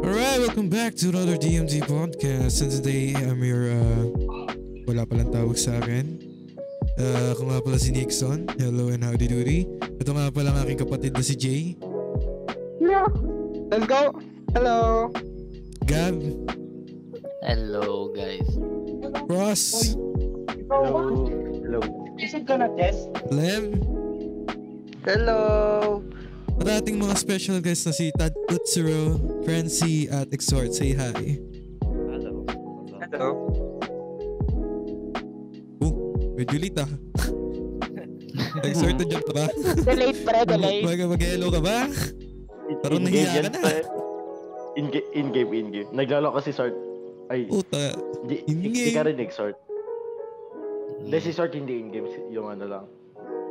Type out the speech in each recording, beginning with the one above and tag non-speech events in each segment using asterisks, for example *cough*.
Alright, welcome back to another DMD podcast. And today, I'm your, uh, wala palang tawag sa akin. Uh, ako nga pala si Nixon. Hello and howdy doody. Ito nga pala ang aking kapatid na si Jay. Yeah. Let's go. Hello. Gab. Hello guys. Ross. Hello. Hello. Isn't gonna test? Lem. Hello. At ating mga special guests na si Tad Utsuro, Francie at Exhort. Say hi. Hello. Hello. Oh, medyo late ah. *laughs* Exhort, nandiyan ka ba? Delayed pre, delayed. Mag- Mag-hello ka ba? Parang In-game nahiya ka na. In-game, in-game, in-game. Naglalo kasi Sort. Ay, Puta. di, in-game. hindi ka rinig Sort. Hindi, si Sort hindi in-game. Yung ano lang.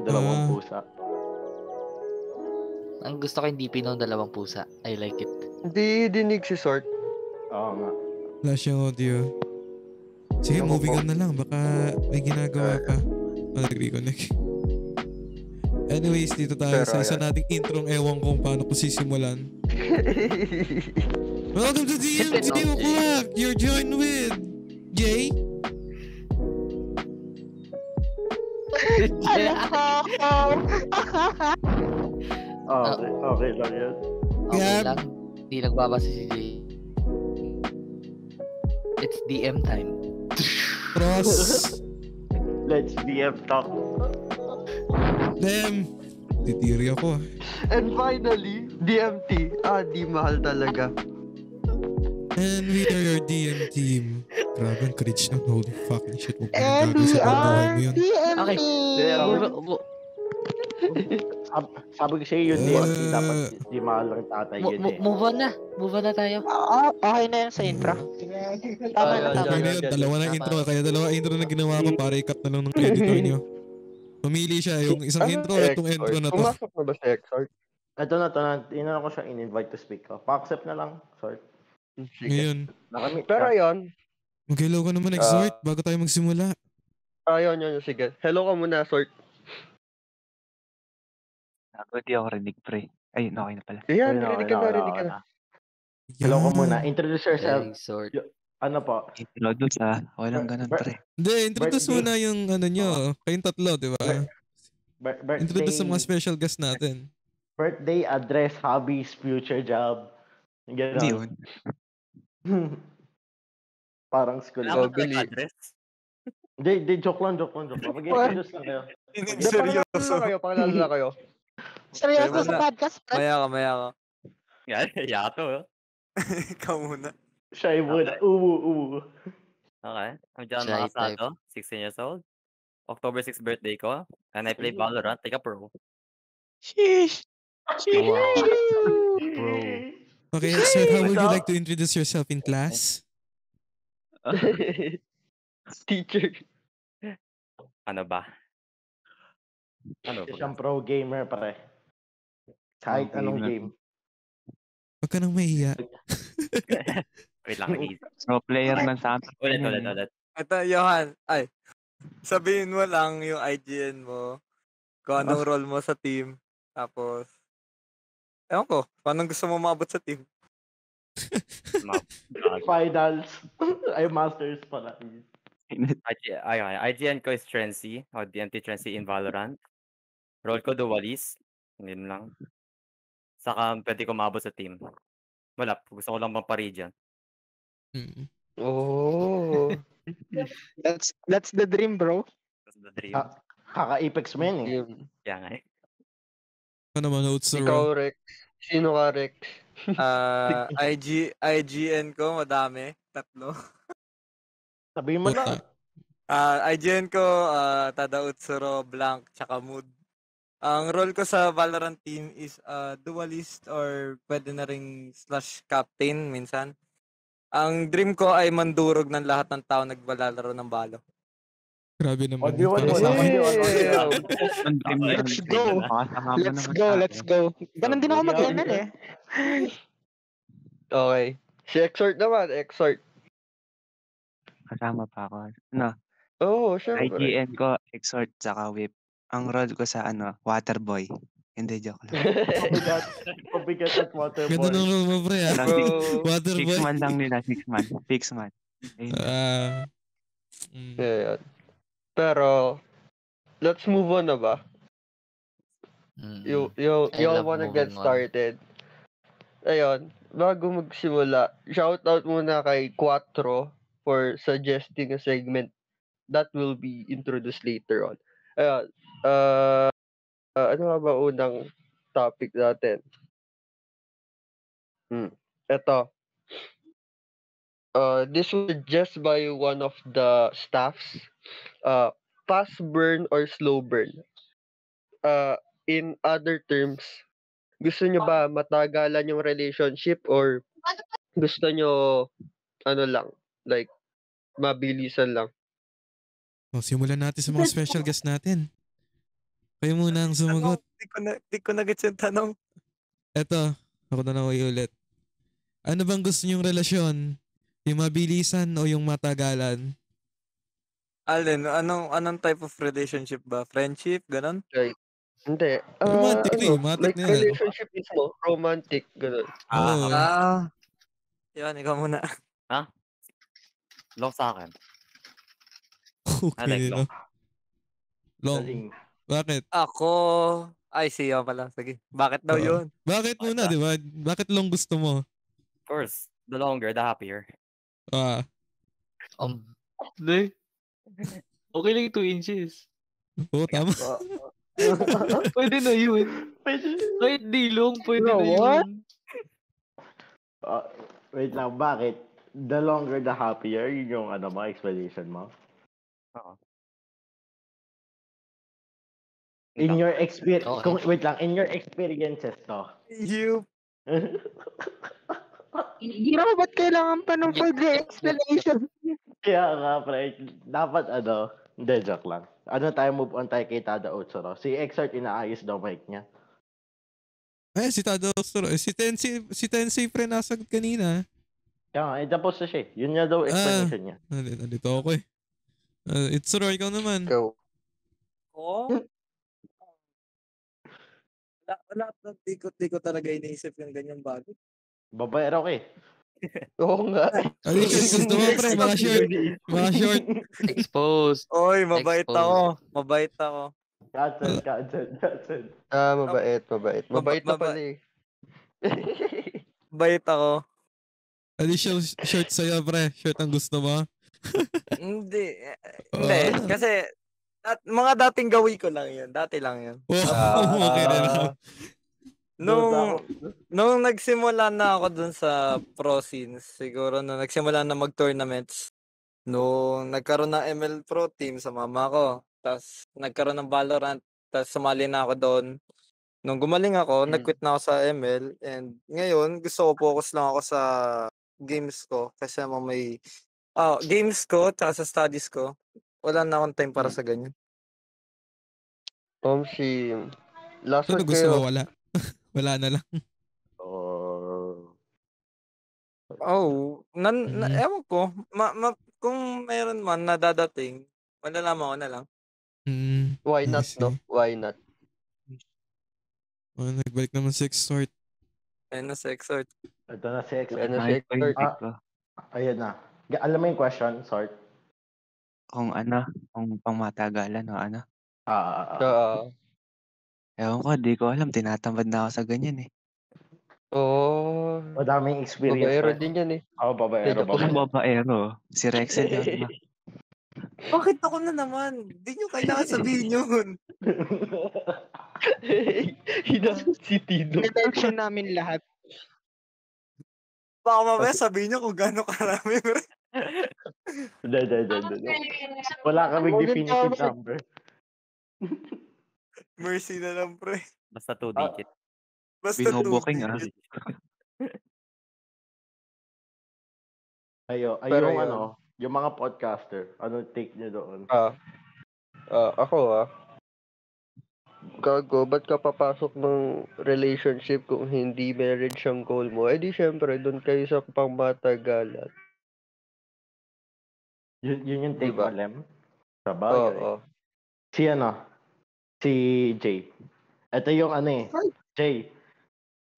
Dalawang Ah. pusa. Ang gusto ko hindi pinong dalawang pusa. I like it. Hindi dinig si Sort. Oo nga. Wala siyang audio. Sige, Ewan moving ko. on na lang. Baka may ginagawa pa. Oh, nag-reconnect. Anyways, dito tayo Pero sa isa ayan. nating introng ewan kung paano ko sisimulan. *laughs* Welcome to DMT Ito, O'Clock! You're joined with Jay, *laughs* *laughs* Okay, okay lang yan. Okay Gab. lang. Hindi nagbabasa si Jay. It's DM time. Ross, *laughs* Let's BF talk. Dem. Titiri ako ah. And finally, DMT. Ah, di mahal talaga. And we are your DM team. Grabe, ang cringe nun. Holy fucking shit. Huwag mo nang gagawin sa pagbuhay mo yun. Okay. *laughs* Sab sabi ko sa'yo yun. Uh, Dapat di mahal ng tatay mo- yun mo- eh. Move on na. Move on na tayo. Ah, okay na yan sa intro. Tama na, tama Okay ayun. na yun, dalawa na intro. Kaya dalawa intro na ginawa ko para i-cut na lang ng editor niyo. Pumili siya yung isang Ano, intro at itong intro na to. Pumasok na ba si Exort? Ito na, ito na. Inano ko siya in-invite to speak ko. Pa-accept na lang, Sort. Ngayon, Nakamit Pero ayun. mag-hello ka naman, Exhort, bago tayo magsimula. Ayun, yun, sige. Hello ka muna, Sort. Ako di ako rinig pre. Ayun, okay na pala. Ayan, Ayun, rinig okay ka na, rinig ka na. Hello ko muna. Introduce yourself. Very short. Ano po? Introduce ah. Walang ganun pre. Hindi, introduce Birthday. muna yung ano nyo. Kayong tatlo, di ba? Birthday, Introduce sa mga special guest natin. birthday, address, hobbies, future job. Ganun. Hindi yun. *laughs* Parang school. Wala ba talaga address? Hindi, joke lang, joke lang, joke lang. Mag-introduce lang kayo. Hindi, pakilala na kayo, pakilala na kayo. *laughs* Seryoso sa podcast, pre. Maya ka, maya ka. Yan, *laughs* yato. oh. *laughs* Ikaw muna. Siya yung muna. Uwu, uwu. Okay. I'm John Shy Makasado, 16 years old. October 6 birthday ko. And I play Valorant, take a pro. Sheesh. Bro. Okay, Exhort, how would you like to introduce yourself in class? *laughs* Teacher. Ano ba? Ano ba? siyang pro gamer, pare. Kahit Pro anong gamer. game. Huwag ka nang mahiya. Wait *laughs* lang, easy. Pro player ng Santa. Ulit, ulit, ulit. Ito, Johan. Ay, sabihin mo lang yung IGN mo. Kung anong role mo sa team. Tapos, ewan ko, paano gusto mo mabot sa team? *laughs* Ma-. *laughs* Finals. Ay, masters pala. IG, ay, ay, IGN ko is Trency, o DMT Trency in Valorant. Role ko Dualis. Yun lang. Saka pwede ko maabot sa team. Wala, gusto ko lang maparegion. Mm. Oh. *laughs* That's that's the dream, bro. That's the dream. Ah, Kaka-Apex mo yun eh. Kaya nga eh. Ano naman, Utsuro? Ikaw, Rex. Sino ka, Rex? Ah, IG, IGN ko, madami. Tatlo. Sabihin mo na. Ah, IGN ko, ah, Tada Utsuro, Blank, tsaka Mood. Ang role ko sa Valorant team is ah, dualist or pwede na ring slash captain minsan. Ang dream ko ay mandurog ng lahat ng tao nagbalalaro ng balo. Grabe naman. wala. Ang dream na Let's go. Let's go, let's go. Ganon din ako mag-ML eh. *laughs* Okay. Si Exort naman, Exort. Kasama pa ako. Ano? Oo, oh, syempre. IGN ko, Exhort, tsaka Whip. Ang role ko sa ano, Waterboy. Hindi, joke lang. Pabigat, *laughs* pabigat at water Ganda ng role mo, pre, ah. Lang, six, Water six boy. man lang nila, six man. Six man. Ah. mm. Ayan. Pero, let's move on na ba? Mm-mm. You, you, I you all wanna get moving on. started. Ayun, bago magsimula, shoutout muna kay Quattro for suggesting a segment that will be introduced later on. Ayun, uh, ano nga ba unang topic natin? Hmm, eto. Uh, this was just by one of the staffs. Uh, fast burn or slow burn. Uh, in other terms, gusto nyo ba matagalan yung relationship or gusto nyo ano lang, like mabilisan lang? Oh, simulan natin sa mga special guest natin. Kayo muna ang sumagot. Di ko na, di ko na gets yung tanong. Eto, ako na lang ulit. Ano bang gusto niyong relasyon? Yung mabilisan o yung matagalan? Alin, anong anong type of relationship ba? Friendship, ganon? Hindi. ah, Romantic na ano, eh, romantic like na yan. relationship mismo, romantic, gano'n. Oo. Ah. Yan, ikaw muna. Long sa akin. I *laughs* Okay. like long. Long. Galing. Bakit? Ako, ay siya pala. Sige. Bakit daw Oo. yun? Bakit muna, di ba? Bakit long gusto mo? Of course, the longer, the happier. Ah, Um, hindi. Okay lang yung 2 inches. oo, tama. *laughs* Pwede na yun. Pwede. Kahit di long, pwede Bro, na what? yun. Ah, wait lang, bakit? The longer the happier, yun yung ano mo, explanation mo? Oo. In your experience, Okay. kung, wait lang, in your experiences to. You. Bro, ba't kailangan pa ng further explanation? Kaya nga, pre, dapat ano, hindi, joke lang. Ano tayo, move on tayo kay Tada Otsuro. Si Exart inaayos daw mic niya. Ay, si Tado Ostro. Eh, si Tensei, si Tensei pre nasagot kanina. Kaya nga, eh, tapos na siya. eh. Yun nga daw explanation niya. Nandito, nandito ako eh. Uh, it's Roy, ikaw naman. Go. Wala, wala. Di ko, di ko talaga iniisip yung ganyang bagay. Babaero ka eh. *laughs* Oo nga. Ano yung gusto mo pre? Mga short. Mga short. Exposed. Oy, mabait Exposed. ako. Mabait ako. Cancel, cancel, cancel. Ah, mabait, mabait. Mabait na pala eh. Mabait ako. Ano yung short, sa'yo pre? Short ang gusto mo? Hindi. eh, *laughs* Hindi. ano? Kasi, at, mga dating gawi ko lang yun. Dati lang yun. *laughs* Wow, okay na lang. Nung, nung nagsimula na ako dun sa pro scenes, siguro nung nagsimula na mag-tournaments, nung nagkaroon ng ML Pro Team sa mama ko, tapos nagkaroon ng Valorant, tapos sumali na ako doon. Nung gumaling ako, Mm. nag-quit na ako sa ML, and ngayon, gusto ko focus lang ako sa games ko, kasi mo may, ah, games ko, tsaka sa studies ko, wala na akong time para Mm. sa ganyan. Um, si... Last Ano word gusto mo? kayo. Wala. *laughs* Wala na lang. Or... Oh, nan, na, Mhm. ewan ko, ma, ma, kung meron man na dadating, malalaman ko na lang. Mm, Why I not, no? see. Why not? Oh, nagbalik naman si Extort. Ayun na sa exhort. Ito na si. Ano si Kahit Extort? point Ah. ko. Ayun na. Ga- Alam mo yung question, sort? Kung ano, kung pangmatagalan o ano. Ah, ah, ah. Ah, Ewan ko, di ko alam. Tinatamad na ako sa ganyan eh. Oo. Madaming experience. Babaero pa. din yan eh. Oo, babaero. Hindi, Ang babaero. babaero. Si Rexel yun. *laughs* ma. Bakit ako na naman? Di nyo kailangan sabihin *laughs* yun. Hina si Tino. Redemption namin lahat. Baka mamaya sabihin nyo kung gaano karami. *laughs* Hindi, *laughs* hindi, hindi, hindi. Wala kaming definitive number. *laughs* Mercy na lang, pre. Basta two Ah, digit. Basta Binoboking ah. digit. *laughs* Ayo, ay Pero yung yun. ano, yung mga podcaster, ano take nyo doon? Ah. Ah, ako ah. Gago, ba't ka papasok ng relationship kung hindi marriage ang goal mo? Eh di syempre, doon kayo sa pangmatagalan. Yun, yun yung take Diba? mo, Lem? Sa Oo. bagay. Si ano? Si Jay. Ito yung ano eh. Jay.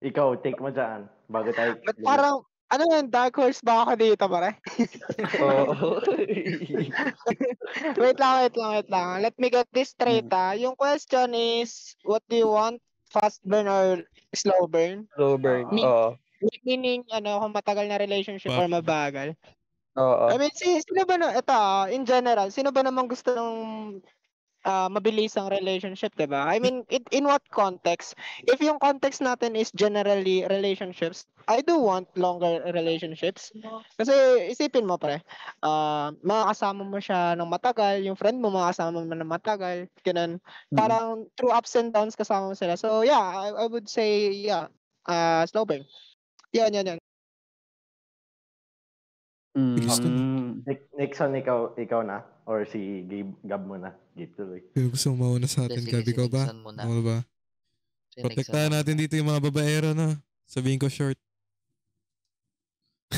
Ikaw, take mo dyan. Bago tayo. But parang, ano yan, dark horse ba ako dito, pare? *laughs* Oo. *laughs* wait lang, wait lang, wait lang. Let me get this straight, ah. Yung question is, what do you want? Fast burn or slow burn? Slow burn. Oo. Meaning, ano, kung matagal na relationship or mabagal. Oo. I mean, si, sino ba na, ito ah, in general, sino ba naman gusto ng ah, mabilisang relationship, 'di ba? I mean, it, in what context? If yung context natin is generally relationships, I do want longer relationships. Kasi isipin mo pre, ah makakasama mo siya ng matagal, yung friend mo makakasama mo ng matagal, ganun. Parang through ups and downs kasama mo sila. So yeah, I, I would say yeah, uh, slow burn. Yan, yan, yan. Bilis. Mm, Nick- Nixon, ikaw, ikaw na? Or si Gabe, Gab mo na? Gabe tuloy. Pero gusto mo mauna sa atin, si ko ba? Ano ba? Si Protektahan natin dito yung mga babaero na. Sabihin ko short.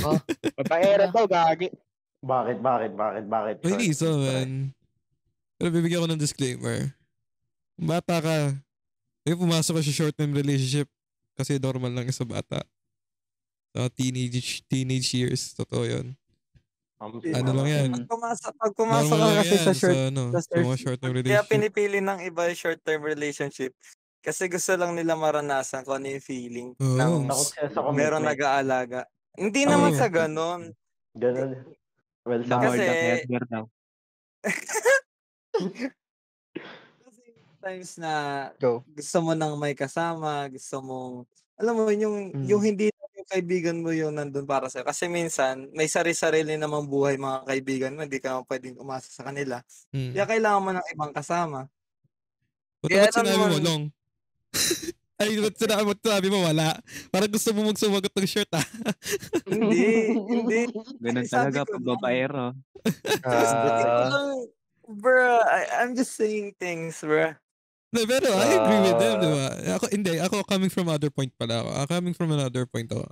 Oh, *laughs* Papaera daw, gagi. Bakit, bakit, bakit, bakit? Ay, Short, hindi so, man. Pero bibigyan ko ng disclaimer. Bata ka, eh pumasok ka sa short-term relationship kasi normal lang sa bata. Sa teenage teenage years, totoo yun. Um, Ano lang yan? Pag pumasok, pag pumasok ka lang kasi yan sa short, sa, ano, sa short- short-term kaya relationship. pinipili ng iba yung short-term relationship. Kasi gusto lang nila maranasan kung ano yung feeling Oo. ng sa meron nag-aalaga. Hindi naman sa ganon. Ganun. Well, sa Kasi- better daw. Kasi times na Go. gusto mo nang may kasama, gusto mong, alam mo, yung, Mm. yung hindi yung kaibigan mo yung nandun para sa'yo. Kasi minsan, may sari-sarili namang buhay mga kaibigan mo, hindi ka pwedeng umasa sa kanila. Hmm. Kaya kailangan mo ng ibang kasama. Ba't Kaya ba't sinabi mo naman- long? *laughs* Ay, ba't sinabi, ba't sinabi mo wala? Parang gusto mo magsumagot ng short ah. *laughs* hindi, hindi. Ganun talaga pag babaero. Ko Ah, bruh, I, I'm just saying things, bruh. No, pero I agree with them, di ba? Ako, hindi. Ako coming from other point pala ako. Ah, coming from another point ako.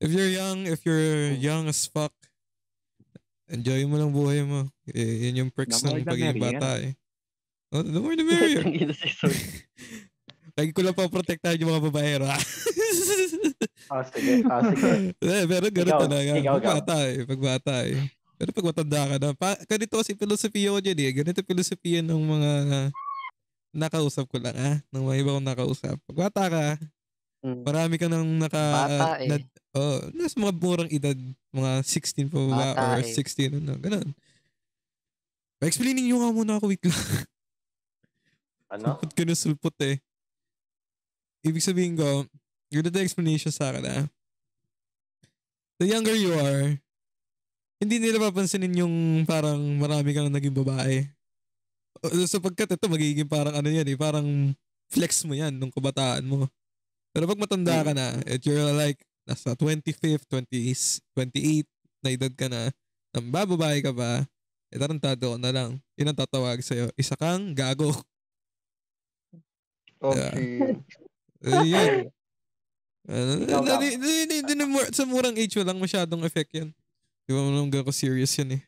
If you're young, if you're young as fuck, enjoy mo lang buhay mo. Eh, yun yung perks The ng pagiging merrier. bata eh. Oh, the more the *laughs* merrier. *laughs* Lagi ko lang pa protektahan yung mga babaero. Ah, *laughs* sige. Ah, sige. Eh, pero ganun Ikaw, talaga. ikaw, Pag Gab. bata eh. Pag bata eh. Pero pag matanda ka na, pa, ganito kasi filosofiya ko dyan eh. Ganito filosofiya ng mga nakausap ko lang ah. Ng mga iba kong nakausap. Pag bata ka, Mm. marami ka nang naka... Bata eh. na, oh, nasa mga murang edad. Mga 16 pa ba? Bata Or eh. 16 ano. Ganun. Pa-explaining nyo nga muna ako. Wait lang. *laughs* Ano? Ba't ka nasulpot eh? Ibig sabihin ko, ganito yung explanation sa akin ah. The younger you are, hindi nila papansinin yung parang marami kang naging babae. Sapagkat ito magiging parang ano yan eh, parang flex mo yan nung kabataan mo. Pero pag matanda ka na, at you're like, nasa 25th, 20s, 28 na edad ka na, nang bababae ka pa, eh tarantado ka na lang. Yun ang tatawag sa'yo. Isa kang gago. Okay. Eh, yun. *laughs* Sa murang age, walang masyadong effect yan. Di ba naman ko serious yan eh.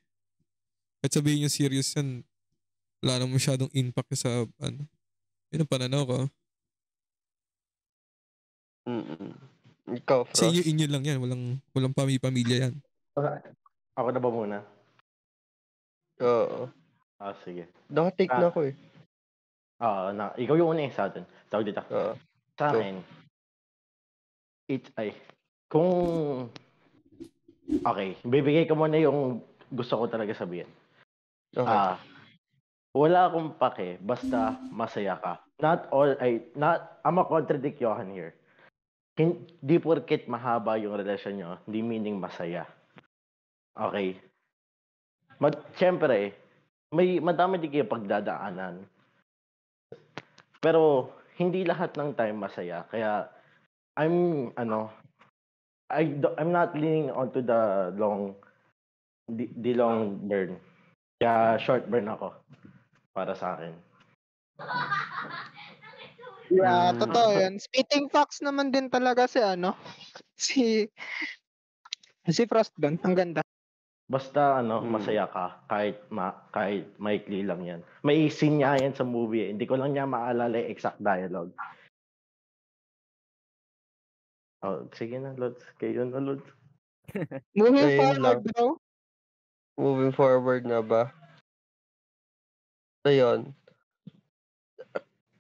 At sabihin yung serious yan, wala nang masyadong impact sa ano. Yun ang pananaw ko. Mm-mm. Ikaw, Frost. inyo, inyo lang yan. Walang, walang pami-pamilya yan. Ako na ba muna? Oo. Ah, sige. Nakatake Ah. na ako eh. Ah, na, ikaw yung una eh sa atin. Tawag dito. Oo. Sa akin, it ay, kung, okay, bibigay ko muna yung gusto ko talaga sabihin. Okay. Ah, wala akong pake, basta masaya ka. Not all, ay, not, I'm a contradict Johan here. Hindi porket mahaba yung relasyon nyo, hindi meaning masaya. Okay? Mag, syempre, may madami din kayo pagdadaanan. Pero, hindi lahat ng time masaya. Kaya, I'm, ano, I, do- I'm not leaning onto the long, the, the long burn. Kaya short burn ako para sa akin. *laughs* Yeah, Mm. totoo yun. Spitting facts naman din talaga si ano, *laughs* si si Frost doon. Ang ganda. Basta ano, Mm. masaya ka kahit ma kahit maikli lang 'yan. May scene nga 'yan sa movie, eh. Hindi ko lang niya maalala yung exact dialogue. Oh, sige na, Lods. Kayo na, Lods. *laughs* Moving Ayun forward, lang. bro. Moving forward na ba? Ayun.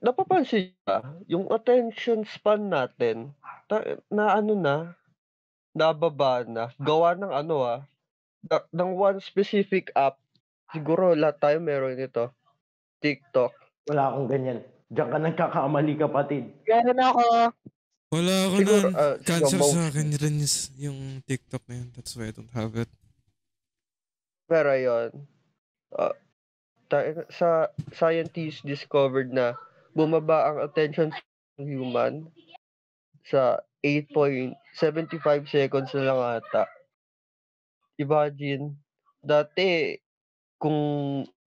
Napapansin niyo ba, yung attention span natin, ta na ano na, nababa na. Gawa ng ano, ah, na ng one specific app. Siguro lahat tayo meron nito. TikTok. Wala akong ganyan. Diyan ka nagkakamali, kapatid. Ganun ako. Wala ako Siguro, nun. ah, Cancer sa akin rin is- yung TikTok na yun. That's why I don't have it. Pero ayun, ah, sa scientists discovered na bumaba ang attention ng human sa 8.75 seconds na lang ata. Imagine, dati kung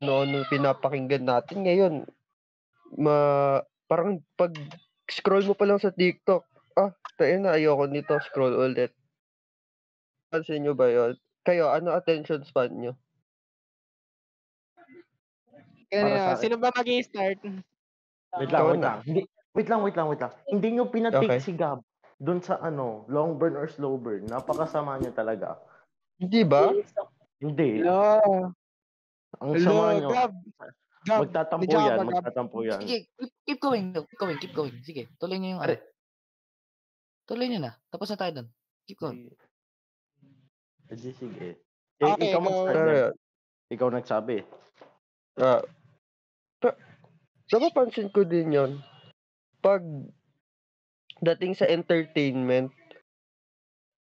ano-ano pinapakinggan natin ngayon, ma parang pag scroll mo pa lang sa TikTok, ah, tayo na ayoko nito, scroll ulit. Pansin nyo ba yun? Kayo, ano attention span nyo? Ganun Para sa akin. Sino ba mag-i-start? Wait lang, Ikaw wait lang. Hindi, wait lang, wait lang, wait lang. Hindi nyo pinatik Okay. si Gab doon sa ano, long burn or slow burn. Napakasama niya talaga. Hindi ba? Hindi. Hello. Ang sama nyo. Gab. Gab. Magtatampo ka yan, Gab? magtatampo yan. Sige, keep, keep going. Keep going, keep going. Sige, tuloy niyo yung ano. Tuloy niyo na. Tapos na tayo doon. Keep going. Sige, sige. Eh, Okay, ikaw yun, Ikaw nagsabi. ah, pa- napapansin ko din yon Pag dating sa entertainment,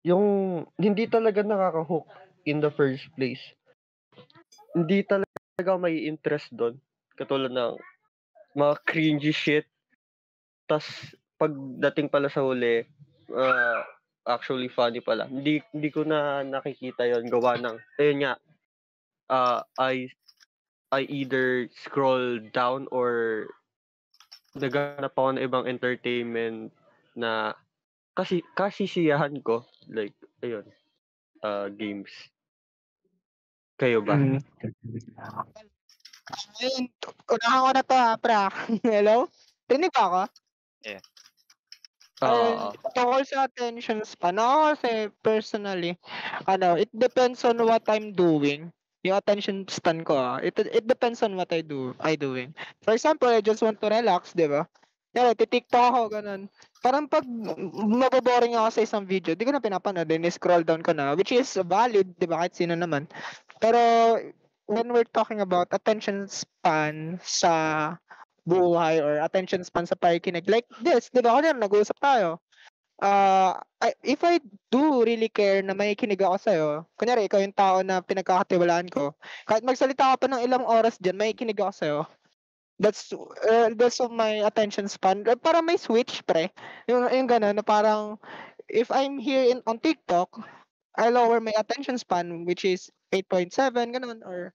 yung hindi talaga nakaka-hook in the first place. Hindi talaga may interest doon. Katulad ng mga cringy shit. tas pagdating pala sa huli, ah, actually funny pala. Hindi hindi ko na nakikita yon gawa ng ayun nga uh, I I either scroll down or naghanap ako ng ibang entertainment na kasi kasisiyahan ko like ayun uh, games kayo ba Mm. Ayun, unahan ko na to ha, pra. *laughs* Hello? Rinig ba ako? Yeah. Ah, tungkol sa attention span, ako kasi personally, ano, it depends on what I'm doing. Yung attention span ko, ah. it, it depends on what I do, I doing. For example, I just want to relax, di ba? Kaya, titiktok ako, ganun. Parang pag maboboring ako sa isang video, di ko na pinapanood, then scroll down ko na, which is valid, di ba, kahit sino naman. Pero, when we're talking about attention span sa buhay or attention span sa pakikinig. Like this, di ba? Kunyari, nag-uusap tayo. Uh, if I do really care na may kinig ako sa'yo, kunyari, ikaw yung tao na pinagkakatiwalaan ko, kahit magsalita ka pa ng ilang oras dyan, may kinig ako sa'yo. That's, uh, that's my attention span. Uh, Parang may switch, pre. Yung, yung gano'n, na parang, if I'm here in, on TikTok, I lower my attention span, which is 8.7, ganun, or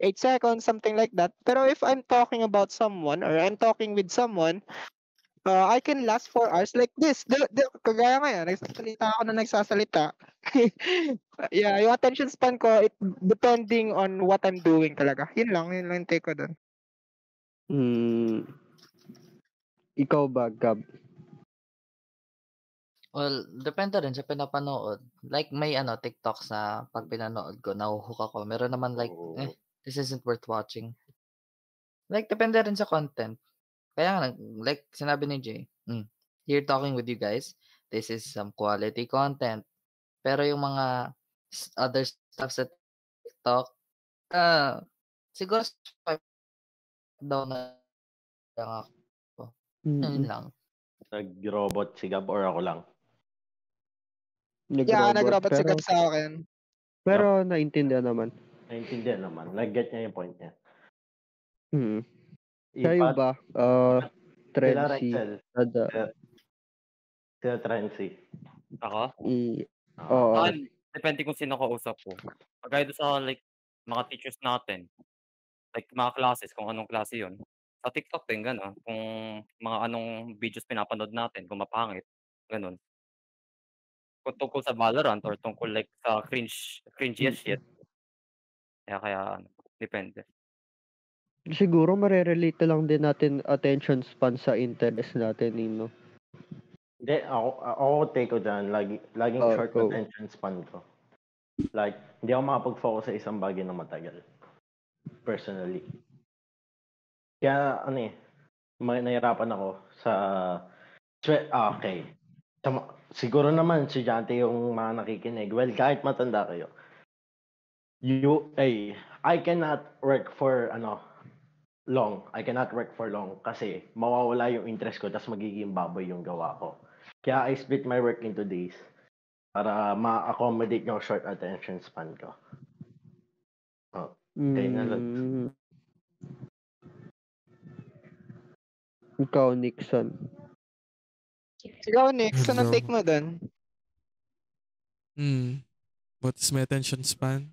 8 seconds, something like that. Pero if I'm talking about someone or I'm talking with someone, uh, I can last 4 hours like this. The, the, kagaya ngayon, nagsasalita ako na nagsasalita. *laughs* yeah, yung attention span ko, it depending on what I'm doing talaga. Yun lang, yun lang yung take ko doon. mm, ikaw ba Gab Well, depende rin sa pinapanood. Like may ano, TikToks na pag pinanood ko, nahuhook ako. Meron naman like, eh, this isn't worth watching. Like, depende rin sa content. Kaya nga, like sinabi ni Jay, mm, here talking with you guys, this is some quality content. Pero yung mga other stuff sa TikTok, ah, siguro down na lang ako. Yun lang. Nag-robot si Gab or ako lang? Yeah, nag-robot si pero, Gab sa akin. pero naintindihan naman Naintindihan naman. Nag-get niya yung point niya. hmm. Kayo ba uh, Sila Trency. Ada Sila Trency. Ako? i Ah. oo Ah, depende kung sino kausap ko. Kagaya doon sa like mga teachers natin, like mga classes, kung anong klase yun. Sa TikTok din, gano'n. Kung mga anong videos pinapanood natin, kung mapangit, gano'n. Kung tungkol sa Valorant or tungkol like sa cringe, cringy as shit, Kaya kaya ano, depende. Siguro marerelate na lang din natin attention span sa interest natin, Nino. Hindi, ako, ako take ko dyan. Lagi, laging Oh, short go. attention span ko. Like, hindi ako makapag-focus sa isang bagay na matagal. Personally. Kaya, ano eh, may nahirapan ako sa... ah, okay. Sa, ma- siguro naman, estudyante yung mga nakikinig. Well, kahit matanda kayo. You, ay, I cannot work for, ano, long. I cannot work for long kasi mawawala yung interest ko tapos magiging baboy yung gawa ko. Kaya I split my work into days para ma-accommodate yung short attention span ko. Oh, okay na lang. Mm. Ikaw, Nixon. Ikaw, saan ang take mo dun? Hmm. What is my attention span?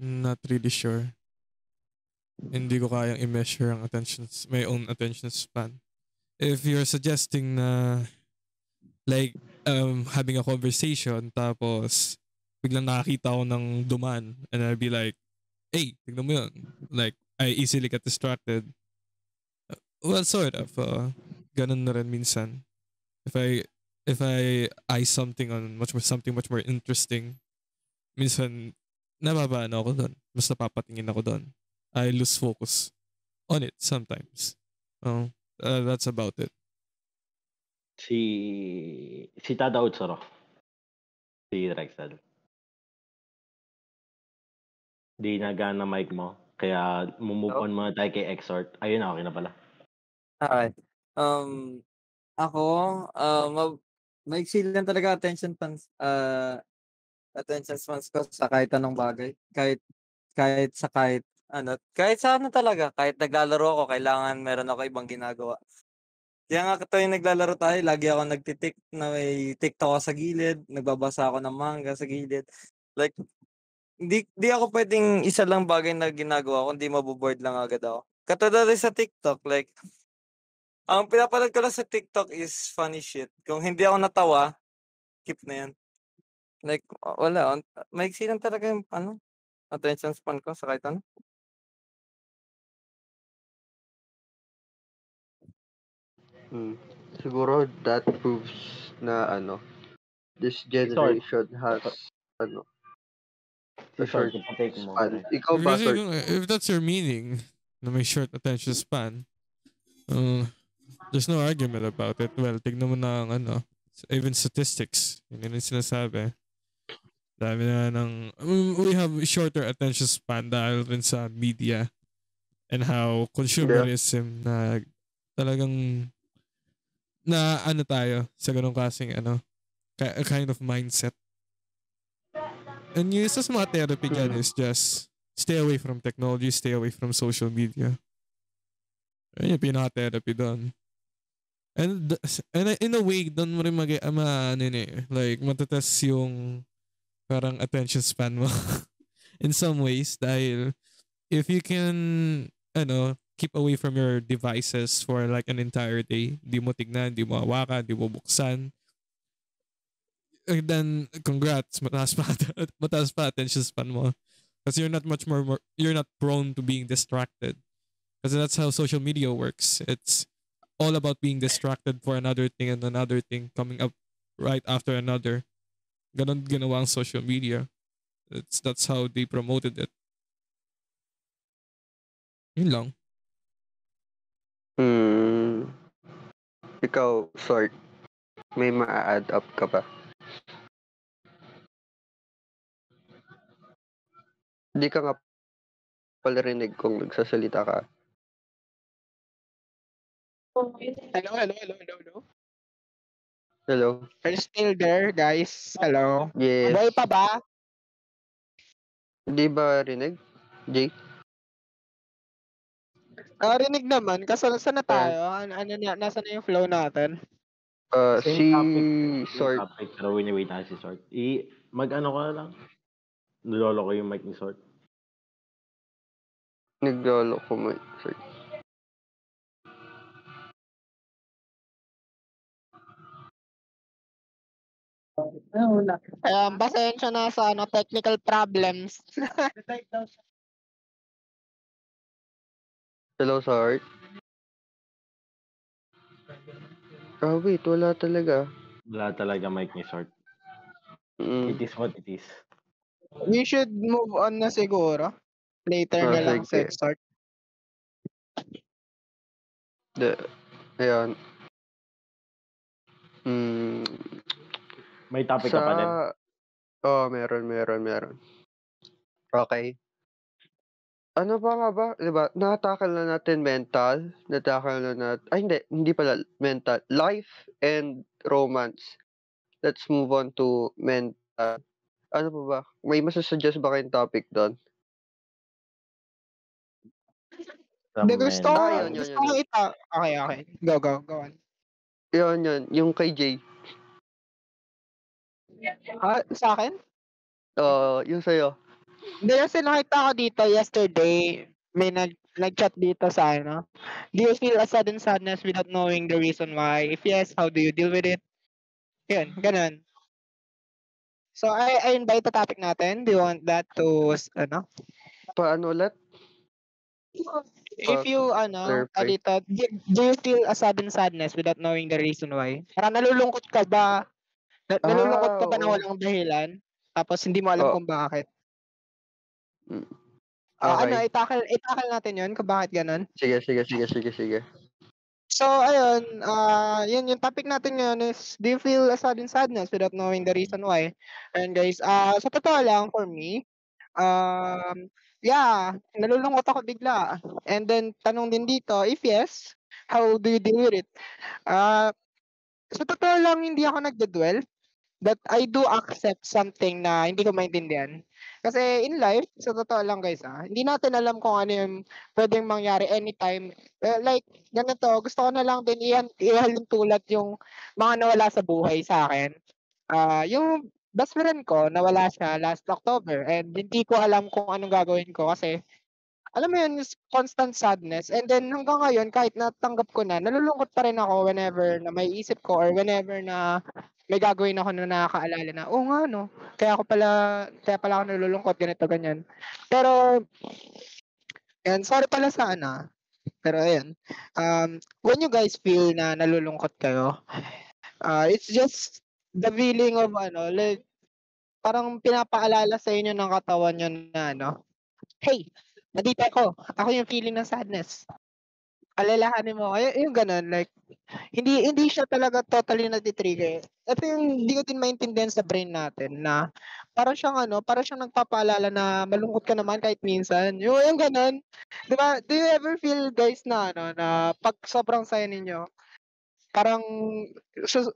Not really sure. Hindi ko kayang i-measure ang attention, my own attention span. If you're suggesting na like um having a conversation tapos biglang nakakita ko ng duman and I'll be like, hey, tignan mo yun. Like, I easily get distracted. Well, sort of. Uh, ganun na rin minsan. If I if I eye something on much more something much more interesting, minsan nababaan ako doon. Mas napapatingin ako doon. I lose focus on it sometimes. Oh, uh, that's about it. Si si Tada Utsuro. Si Rexel. Di nagana mic mo. Kaya move Oh. on muna tayo kay Exhort. Ayun na, okay na pala. Okay. Um, ako, uh, ma- maiksi lang talaga attention spans, uh, attention spans ko sa kahit anong bagay. Kahit, kahit sa kahit, ano, kahit sa ano talaga, kahit naglalaro ako, kailangan meron ako ibang ginagawa. Kaya nga tuwing naglalaro tayo, lagi ako nagtitik na may TikTok ako sa gilid, nagbabasa ako ng manga sa gilid. Like, hindi, hindi ako pwedeng isa lang bagay na ginagawa, kundi maboboard lang agad ako. Katulad rin sa TikTok, like, ang pinapanood ko lang sa TikTok is funny shit. Kung hindi ako natawa, keep na yan. Like, wala. Maiksi lang talaga yung, ano, attention span ko sa kahit ano. Mm. Siguro that proves na ano, this generation has ano, a Short, span. Ikaw ba, Kasi kung- if that's your meaning, na may short attention span, uh, there's no argument about it. Well, tignan mo na ang ano, even statistics. Yun yung sinasabi. Dami na ng, we have shorter attention span dahil rin sa media and how consumerism na talagang na ano tayo sa ganong klaseng ano, ki- kind of mindset. And yung isa sa mga therapy dyan is just stay away from technology, stay away from social media. Ayun yung pinaka-therapy doon. And, and in a way, doon mo rin mag, uh, ma, ano eh, like, matatest yung parang attention span mo. *laughs* in some ways, dahil if you can, ano, keep away from your devices for like an entire day, di mo tignan, di mo hawakan, di mo buksan, and then congrats mataas pa *laughs* mataas pa attention span mo. Because you're not much more, more you're not prone to being distracted. Because that's how social media works. It's all about being distracted for another thing and another thing coming up right after another. Ganon ginawa ang social media. It's that's how they promoted it. Yun lang Hmm. Ikaw, Sort. May ma-add up ka ba? Hindi ka nga pala rinig kung nagsasalita ka. Hello, hello, hello, hello, hello. Hello? Are you still there, guys? Hello. Yes. Boy pa ba? Hindi ba rinig? Jay? Narinig naman. Kaso saan na tayo? Ano, ano na, nasa na yung flow natin? Uh, Same si topic. Same Sort. topic, pero wini-wait na si Sort. I, mag-ano ka lang. Nilolo ko yung mic ni Sort. Naglolo ko mo. Sort. Um, pasensya na sa ano, technical problems. *laughs* Hello, Sart. Ah, wait. Wala talaga. Wala talaga mic ni Sort. Mm. It is what it is. We should move on na siguro. Later na lang sa sige. start. De, ayan. Mm, May topic ka pa din. Oh, meron, meron, meron. Okay. Ano ba nga ba? Diba? Natakal na natin mental. Natakal na natin... Ay, hindi. Hindi pala mental. Life and romance. Let's move on to mental. Ano pa ba? May masasuggest ba kayong topic doon? Hindi, gusto ko, Ah, yun, yun, gusto ko ita. Okay, okay. Go, go, go on. Yun, yun. Yung kay Jay. Ah, sa akin? Uh, yung sa'yo. Hindi kasi nakita ko dito yesterday, may nag nag-chat dito sa ano. Do you feel a sudden sadness without knowing the reason why? If yes, how do you deal with it? Yun, ganun. So, I, I invite the topic natin. Do you want that to, ano? Paano ulit? If you, ano, clarify. dito, do, do you feel a sudden sadness without knowing the reason why? Parang nalulungkot ka ba? Na, nalulungkot ka ba na Ah, walang dahilan? Tapos hindi mo alam Oo. kung bakit? Mm. Ah, ano, Okay. itakal, itakal natin yun kung bakit ganun? Sige, sige, sige, sige, sige. So, ayun, ah, yun yung topic natin ngayon is, do you feel a sudden sadness without knowing the reason why? And guys, ah, sa totoo lang, for me, um, yeah, nalulungkot ako bigla. And then, tanong din dito, if yes, how do you deal with it? Ah, sa totoo lang, hindi ako nagdadwell. But I do accept something na hindi ko maintindihan. Kasi in life, sa totoo lang guys ah, hindi natin alam kung ano yung pwedeng mangyari anytime. Eh, like, ganito, gusto ko na lang din iyan, ihalin yung mga nawala sa buhay sa akin. Ah, yung best friend ko, nawala siya last October and hindi ko alam kung anong gagawin ko kasi alam mo yun, constant sadness. And then hanggang ngayon, kahit natanggap ko na, nalulungkot pa rin ako whenever na may isip ko or whenever na may gagawin ako na nakakaalala na, oo nga no, kaya ako pala, kaya pala ako nalulungkot, ganito, ganyan. Pero, yan, sorry pala sa ano, pero ayun, um, when you guys feel na nalulungkot kayo, uh, it's just the feeling of ano, like, parang pinapaalala sa inyo ng katawan nyo na ano, hey, nandito ako, ako yung feeling ng sadness. Alalahanin mo, ay, yung ganun, like, hindi hindi siya talaga totally nagtitrigger. Ito yung hindi ko din maintindihan sa brain natin na parang siyang ano, parang siyang nagpapaalala na malungkot ka naman kahit minsan. Yung, yung ganun. Di ba? Do you ever feel guys na ano, na pag sobrang saya ninyo, parang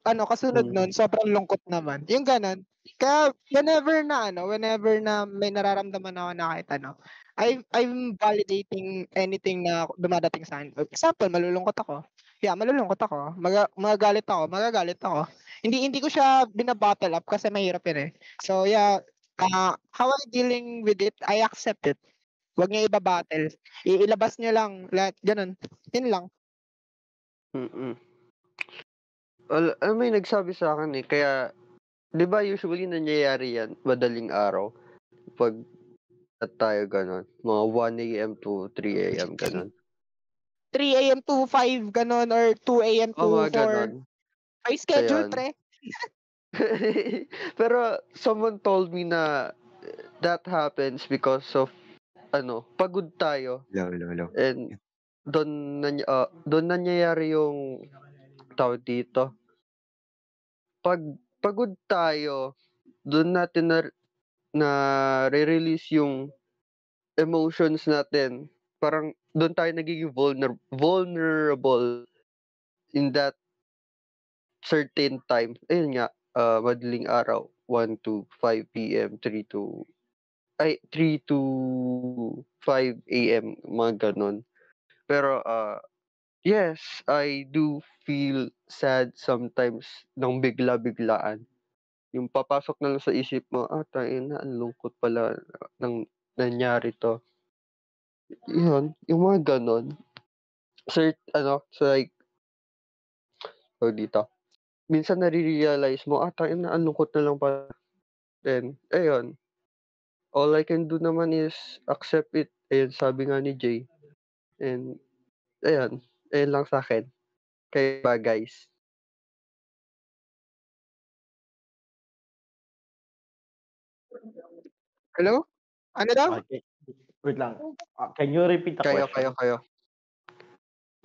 ano, kasunod Mm. nun, sobrang lungkot naman. Yung ganun. Kaya whenever na ano, whenever na may nararamdaman ako na kahit ano, I, I'm validating anything na dumadating sa akin. Example, malulungkot ako. Yeah, malulungkot ako. Mag magagalit ako, magagalit ako. Hindi hindi ko siya binabattle up kasi mahirap yun eh. So yeah, uh, how I dealing with it, I accept it. Huwag niya ibabattle. Iilabas niya lang. Lahat, ganun. Yun lang. Mm-mm. Well, ah, may nagsabi sa akin eh, kaya, di ba usually nangyayari yan, madaling araw, pag at tayo ganon, mga 1 a.m. to 3 a.m. ganon. 3 a.m. to 5, ganun, or 2 a.m. to O mga 4. ganon. May schedule, Ayan. pre. *laughs* Pero someone told me na that happens because of ano, pagod tayo Hello, hello, hello. and doon na uh, doon nangyayari yung tawag dito. Pag pagod tayo, doon natin na, na re-release yung emotions natin. Parang doon tayo nagiging vulner, vulnerable in that certain time. Ayun nga, uh, madaling araw, 1 to 5 p.m., 3 to ay 3 to 5 a.m. mga ganon. Pero uh, yes, I do feel sad sometimes nang bigla-biglaan. Yung papasok na lang sa isip mo, ah, tayo na, ang lungkot pala nang nangyari to. Yun, yung mga ganon. Cert, ano, so like, o dito, minsan nare-realize mo, ah, tangina ang lungkot na lang pala. Then, ayun. All I can do naman is accept it. Ayun, sabi nga ni Jay. And, ayun. Ayun lang sa akin. Kaya ba, guys? Hello? Ano daw? Okay. Wait lang. Ah, Can you repeat the Kayo, question? kayo, kayo.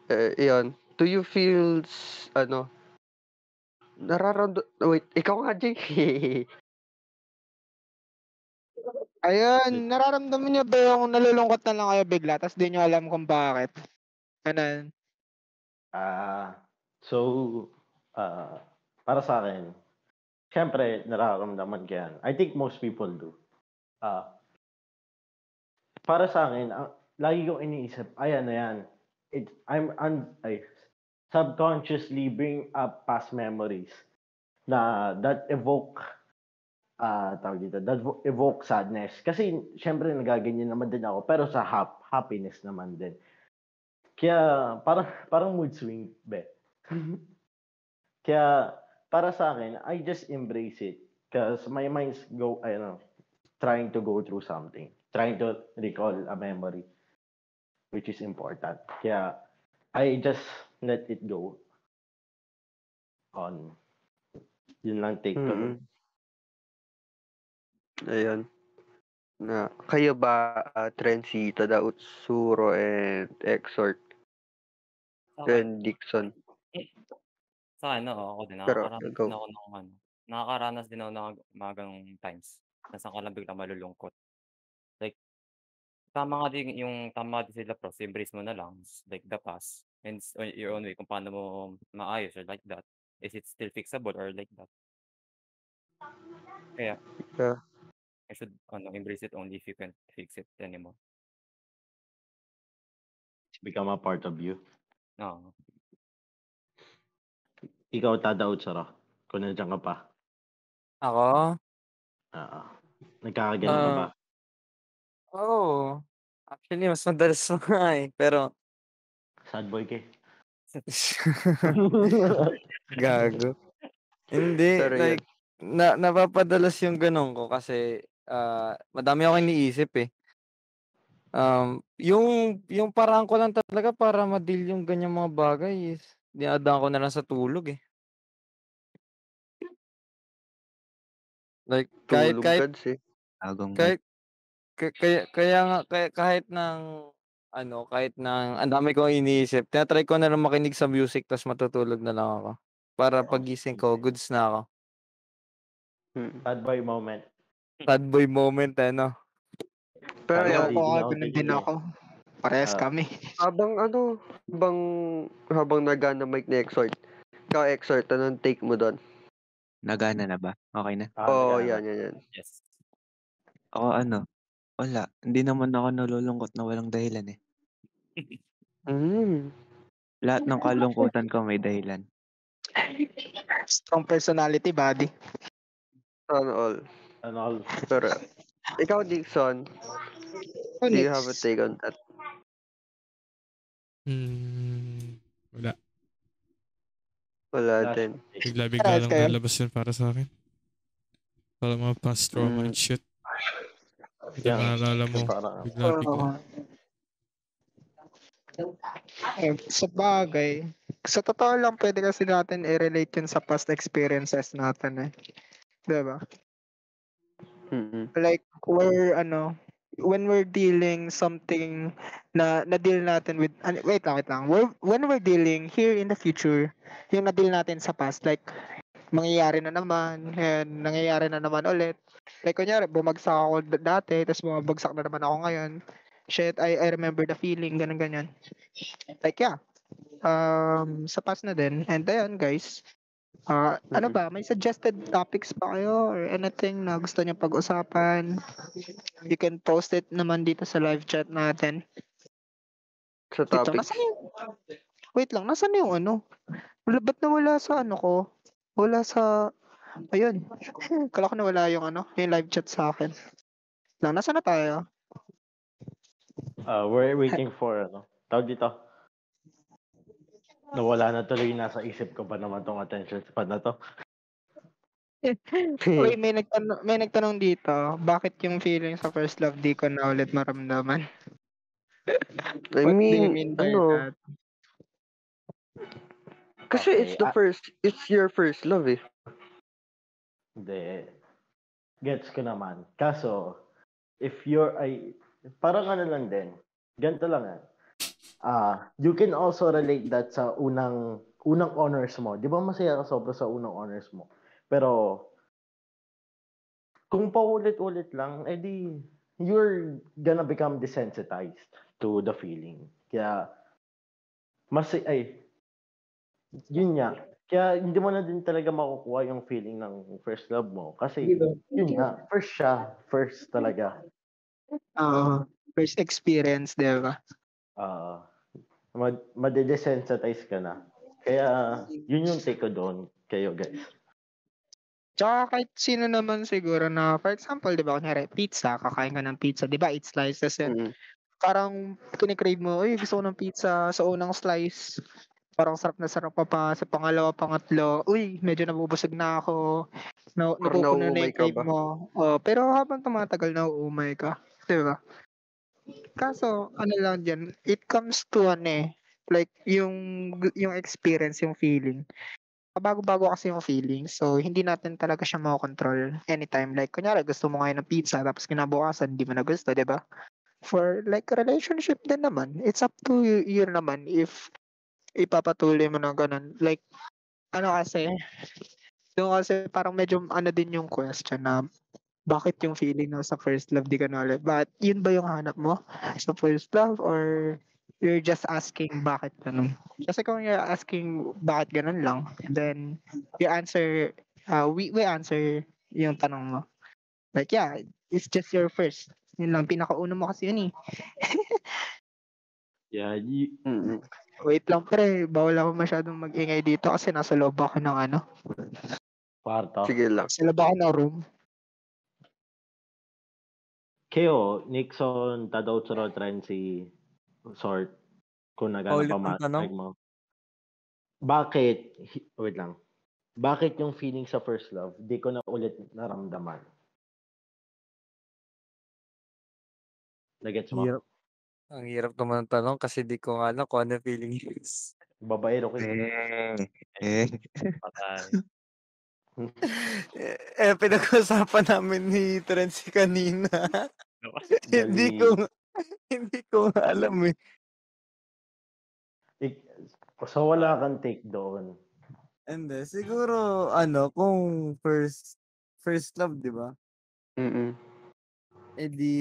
Eh, ayun. Do you feel, ano, nararamdam, wait, ikaw nga, Jay. *laughs* Ayun, nararamdaman niyo ba yung nalulungkot na lang kayo bigla tapos di niyo alam kung bakit? Ganun. Ah, so, ah, para sa akin, syempre, nararamdaman ko yan. I think most people do. Ah, para sa akin, ang, lagi kong iniisip, ayan na yan. It, I'm, un, ay, subconsciously bring up past memories na that evoke ah tawag dito, that vo- evoke sadness. Kasi, syempre, nagaganyan naman din ako, pero sa hap, happiness naman din. Kaya, parang, parang mood swing, be. Kaya, para sa akin, I just embrace it. Because my mind's go, I know, trying to go through something. Trying to recall a memory. Which is important. Kaya, I just let it go. On. Yun lang take ko. Mm. Ayun. Na, kayo ba, uh, Trency, Tadaut, Suro, and Exhort, akin, and Dixon? sa akin, oo, ako din. Pero, Nakakaranas go. din ako ng ano. Nakakaranas din ako ng mga ganong times. Nasaan ka lang biglang malulungkot. Like, tama nga din yung tama din sila pros, embrace mo na lang. Like the past. And s- on your own way kung paano mo maayos or like that. Is it still fixable or like that? Kaya, Yeah. I should ano, embrace it only if you can fix it anymore. It's become a part of you. Oo. Ikaw, tadaot, Sara. Kung nandiyan ka pa. Ako? Oo. Nagkakagano ka Ah. ba? Oo. Actually, mas madalas na *laughs* nga eh. Pero, Sad boy ka eh. *laughs* gago. Hindi, *laughs* Pero yun. like, na, napapadalas yung ganun ko kasi ah, madami ako iniisip eh. Um, yung, yung paraan ko lang talaga para ma-deal yung ganyang mga bagay is, dinadaan ko na lang sa tulog eh. Like, kahit, Tulog kahit, gods eh. Agong kahit, ka- kaya, kaya nga, kaya, kahit ng, ano, kahit ng, ang dami kong iniisip, tinatry ko na lang makinig sa music tapos matutulog na lang ako. Para pagising ko, goods na ako. Mm. Sad boy moment. Sad boy moment, ano. Pero ko, di ako ganun din titigil. ako. Parehas Ah. kami. habang ano, habang, habang nagana mic ni Exhort, ikaw Exhort, anong take mo doon? Nagana na ba? Okay na? Ah, Oo, oh, yan, yan, yan. Yes. Ako ano, wala. Hindi naman ako nalulungkot na walang dahilan eh. Mm. Lahat ng kalungkutan ko may dahilan. Strong personality, buddy. Sana all. Ano, all. Pero, ikaw Dixon, do you have a take on that? Hmm, wala. Wala Last din. Bigla-bigla Parehas lang kayo? lalabas yun para sa akin. Para mga past trauma and shit. Hindi Yan. maalala mo. Oo. Eh, sa bagay, sa totoo lang, pwede kasi natin i-relate yun sa past experiences natin eh. Diba? Mm-mm. Like, we're, ano, when we're dealing something na na-deal natin with, ano, wait lang, wait lang. We're, when we're dealing here in the future, yung na-deal natin sa past, like, mangyayari na naman, and nangyayari na naman ulit. Like, kunyari, bumagsak ako d- dati, tapos bumabagsak na naman ako ngayon. Shit, I, I remember the feeling, ganun ganyan. Like, yeah. Um, sa past na din. And ayun, guys. Ah, ano ba? May suggested topics pa kayo or anything na gusto niyo pag-usapan? You can post it naman dito sa live chat natin. Sa Wait lang, topics. nasan yung... Wait lang, nasan yung ano? Wala, ba't nawala sa ano ko? Wala sa... Ayun. Kala ko nawala yung ano, yung live chat sa akin. Lang, nasa na tayo? uh, we're waiting for, ano, tawag dito. Nawala na tuloy nasa isip ko ba naman tong attention span na to. *laughs* Uy, may nagtanong, may nagtanong dito, bakit yung feeling sa first love di ko na ulit maramdaman? I mean, mean ano, that? Kasi it's Okay, the ah- first, it's your first love eh. Hindi. Gets ko naman. Kaso, if you're, ay, parang ano lang din. Ganito lang yan. Ah, you can also relate that sa unang unang honors mo. 'Di ba masaya ka sobra sa unang honors mo? Pero kung paulit-ulit lang, edi you're gonna become desensitized to the feeling. Kaya mas ay yun nga. Kaya hindi mo na din talaga makukuha yung feeling ng first love mo kasi yun nga, first siya, first talaga. Oo. first experience, di ba? Ah, mad madedesensitize ka na. Kaya yun yung take ko doon kayo guys. Tsaka kahit sino naman siguro na, for example, di ba, kunyari, pizza, kakain ka ng pizza, di ba, eight slices yun. Mm. Parang kinikrave mo, uy, gusto ko ng pizza sa unang slice. Parang sarap na sarap pa pa sa pangalawa, pangatlo. Uy, medyo nabubusog na ako. Na, Parang napupuno na yung ba? mo. Oh, pero habang tumatagal, nauumay ka. Di ba? Kaso, ano lang dyan, it comes to ano eh, like yung yung experience, yung feeling. Bago-bago kasi yung feeling. So, hindi natin talaga siya makokontrol anytime. Like, kunyari, gusto mo ngayon ng pizza, tapos kinabukasan, hindi mo na gusto, di ba? For like relationship din naman, it's up to you, you naman if ipapatuloy mo na ganun. Like, ano kasi, yung kasi parang medyo ano din yung question na bakit yung feeling na sa first love di ka na ulit? But yun ba yung hanap mo sa first love or you're just asking bakit ganun? Kasi kung you're asking bakit ganun lang, then you answer, uh, we, we answer yung tanong mo. Like, yeah, it's just your first. Yun lang, pinakauna mo kasi yun eh. *laughs* Yeah, y- Mm. Wait lang pre, bawal ako masyadong mag-ingay dito kasi nasa loob ako ng ano. kwarto. Sige lang. Sa loob ako ng room. Kayo, Nixon, Tadaw, Tsuro, Trency, Sort, kung nagana Paulit pa ang ma- tanong? tag mo. Bakit, wait lang, bakit yung feeling sa first love, di ko na ulit naramdaman? Nagets mo? Hirap. Ang hirap naman ng tanong kasi di ko nga alam kung ano feeling *laughs* is. Babaero ko. Eh, eh. Patay. eh, *laughs* eh, pinag-usapan namin ni Trency kanina. *laughs* hindi Galing. ko nga- hindi ko nga alam eh. Ik- So wala kang take doon. Hindi, siguro ano, kung first first love, di ba? Mm. Eh di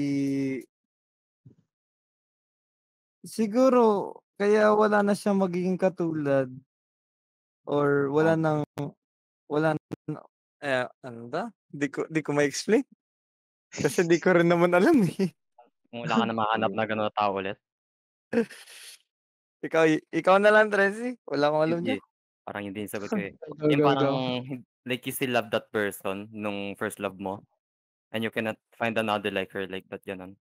siguro kaya wala na siyang magiging katulad or wala nang wala na, eh ano ba? Di ko di ko ma-explain. Kasi di ko rin naman alam eh. *laughs* Wala ka na mahanap na gano'n tao ulit. Ikaw ikaw na lang Trency. Wala akong alam niya. Parang hindi yung sagot ko eh. *laughs* Go, Yung parang, go. like you still love that person nung first love mo. And you cannot find another like her like that, ganun.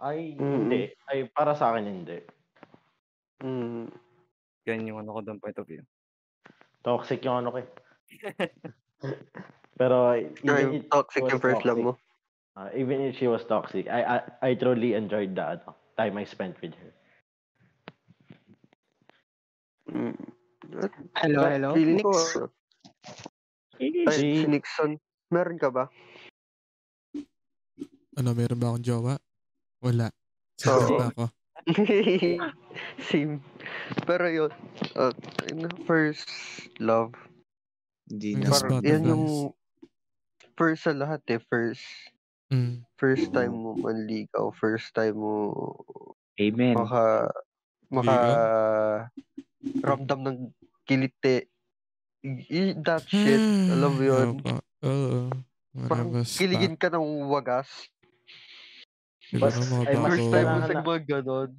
Ay, Mm. hindi. Ay, para sa akin hindi. Mm. Ganyan yung ano ko doon point of view. Toxic yung ano ko eh. *laughs* *laughs* Pero even Ay, if toxic she was yung first love toxic, mo. uh, even if she was toxic, I I, I truly enjoyed the ano, time I spent with her. Mm. Hello, But hello. Feeling ko, Nix. ano, ay, Si- si Nixon, meron ka ba? Ano, meron ba akong jowa? Wala. Oo. pa ako. *laughs* Same. Pero yun, uh, yung first love, Hindi Yung na. parang butterflies. yan yung first sa lahat eh. First, Mm. first time mo manligaw, first time mo Amen. maka, maka, Ligaw? ramdam ng kilite. Y- That shit, alam mo yun? Oo. Parang Marabas kiligin ka ng wagas. Mga ay, mas First time mo sa mga ganon.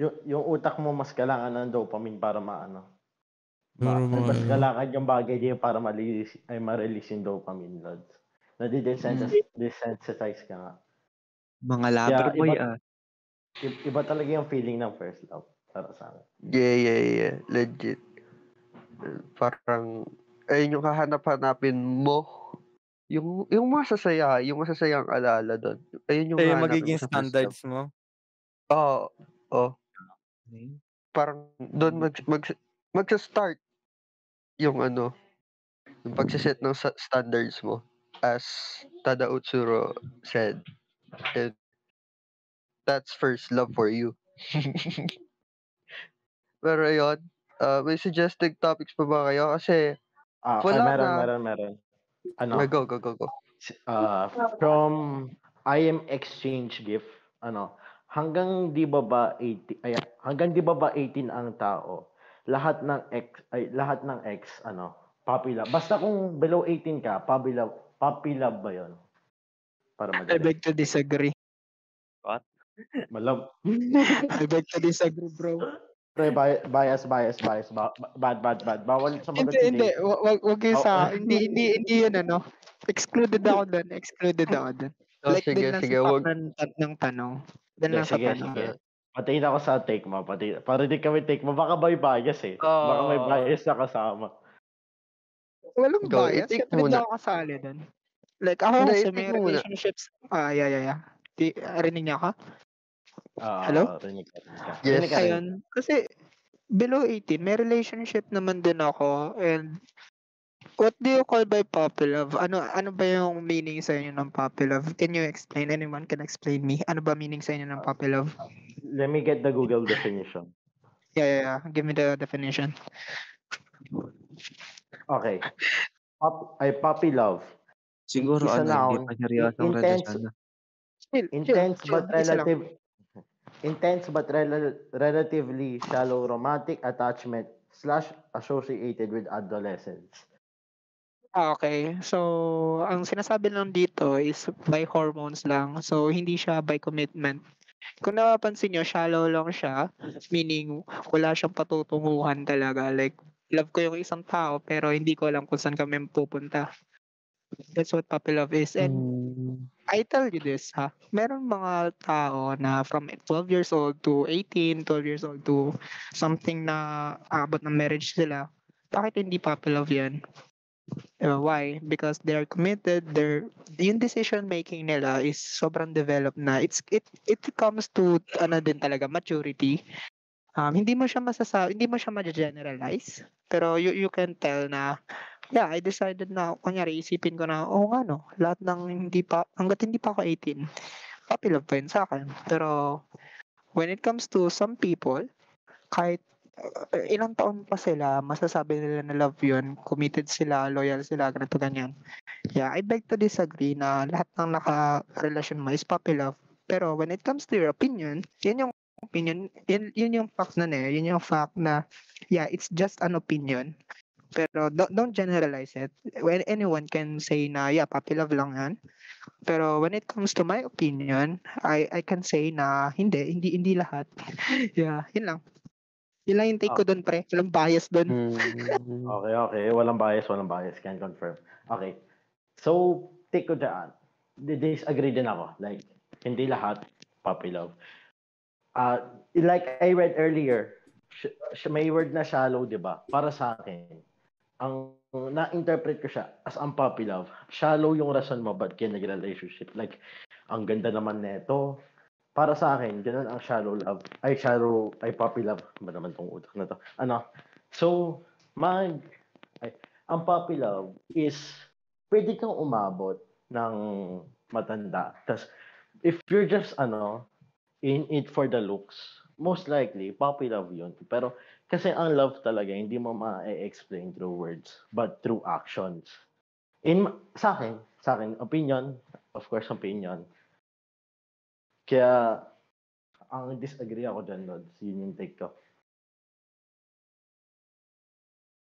Yung, yung utak mo mas kailangan ng dopamine para maano. Ma, mas ano. kailangan yung bagay niya para ma-release, ay ma-release yung dopamine loads. Nadidesensitize desensitize ka nga. Mga lover Kaya boy iba- ah. Iba talaga yung feeling ng first love para sa akin. Yeah, yeah, yeah. Legit. parang ayun yung hahanap-hanapin mo. Yung yung masasaya, yung masasayang alala do'n. Ayun yung Eh, magiging standards mo? Oo, oo. Okey. Parang do'n mag mag magsa-start yung ano, yung pagse-set ng standards mo as Tada Utsuro said. And that's first love for you. *laughs* Pero ayun, ah, may suggested topics pa ba kayo? Kasi Ah, ay wala meron, na. meron, meron. Ano? Go, go, go, go. Ah, from IM exchange gift, ano, hanggang 'di ba ba 80 ay hanggang 'di ba ba 18 ang tao, lahat ng X ay lahat ng X ano, love. Basta kung below 18 ka, puppy love ba 'yon? Para I madali. beg to disagree. What? Malab *laughs* I beg to disagree, bro. Pre, bi- bias, bias, bias, ba- bad, bad, bad. Bawal Hindi, si hindi. Wa- Wag, wag yung Oh, sa, oh. hindi, hindi, hindi yun ano. Excluded ako doon. Excluded ako doon. Oh, Like, sige, sige, sa wag. ng, ng tanong. Sige, lang sa sige, tanong. sige. Patingin ako sa take mo. Pati, para di kami take mo. Baka may bias eh. Baka may bias na kasama. Walang Go, bias. Siyempre hindi muna. ako kasali doon. Like, ako Hindi, i-take may relationships. Ah, yeah, yeah, yeah. Di, rinig niya ka? Ah, Hello? rinig ka, rinig ka. Yes. Rinig ka. Ayun. Kasi, below 18, may relationship naman din ako. And, what do you call by puppy love? Ano, ano ba yung meaning sa inyo ng puppy love? Can you explain? Anyone can explain me? Ano ba meaning sa inyo ng puppy love? Let me get the Google definition. Yeah, yeah, yeah. Give me the definition. Okay. Pop, ay, puppy love. Siguro Isa ano, hindi noun, pa seryosong intense, relasyon na. Chill, intense chill, but relative intense but rel- relatively shallow romantic attachment slash associated with adolescence. Ah, okay. So, ang sinasabi lang dito is by hormones lang. So, hindi siya by commitment. Kung napapansin nyo, shallow lang siya. Meaning, wala siyang patutunguhan talaga. Like, love ko yung isang tao, pero hindi ko alam kung saan kami pupunta. That's what puppy love is. And I tell you this, ha. Meron mga tao na from 12 years old to 18, 12 years old to something na abot ng marriage sila. Bakit hindi puppy love yan? Uh, why? Because they're committed, they're yung decision making nila is sobrang developed na. It's it it comes to ano din talaga maturity. Um, hindi mo siya masasa hindi mo siya ma-generalize, pero you you can tell na yeah, I decided na kunyari isipin ko na oh nga no, lahat ng hindi pa hangga't hindi pa ako 18, puppy love pa yun sa akin. Pero when it comes to some people, kahit uh, ilang taon pa sila, masasabi nila na love yun, committed sila, loyal sila, ganito ganyan. Yeah, I beg to disagree na lahat ng naka-relasyon mo is puppy love. Pero when it comes to your opinion, yun yung opinion, yun, yun yung fact na eh, yun yung fact na, yeah, it's just an opinion. Pero don't, don't generalize it. When anyone can say na, yeah, puppy love lang yan. Pero when it comes to my opinion, I I can say na hindi, hindi hindi lahat. *laughs* yeah, yun lang. Yun lang yung take ko doon, pre. Walang bias doon. Hmm. *laughs* Okay, okay. Walang bias, walang bias. Can confirm. Okay. So, take ko dyan. Di- Disagree din ako. Like, hindi lahat puppy love. Uh, like I read earlier, sh- may word na shallow, di ba? Para sa akin, ang na-interpret ko siya as ang puppy love. Shallow yung rason mo ba't kayo nag-relationship. Like, ang ganda naman neto. Para sa akin, ganun ang shallow love. Ay, shallow, ay puppy love. Ba naman tong utak na to? Ano? So, mag, ay, ang puppy love is, pwede kang umabot ng matanda. Tapos, if you're just, ano, in it for the looks, most likely, puppy love yun. Pero, kasi ang love talaga, hindi mo ma-explain through words, but through actions. In, sa akin, sa akin, opinion, of course, opinion. Kaya, ang disagree ako dyan, Lods. Yun yung take ko.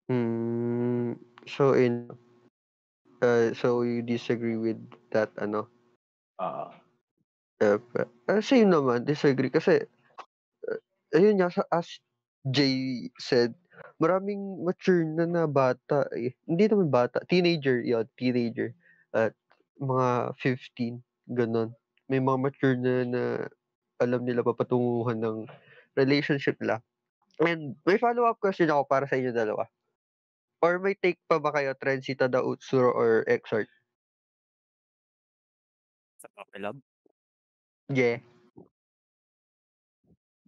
Hmm, so in uh, so you disagree with that ano? Ah. Uh, uh, same naman, disagree kasi uh, ayun nga sa as Jay said, maraming mature na na bata eh. Hindi naman bata, teenager, yun, teenager. At mga 15, ganun. May mga mature na na alam nila papatunguhan ng relationship nila. And may follow-up question ako para sa inyo dalawa. Or may take pa ba kayo, Trenzy, Tada Utsuro, or Exort? Sa Puppy Love? Yeah.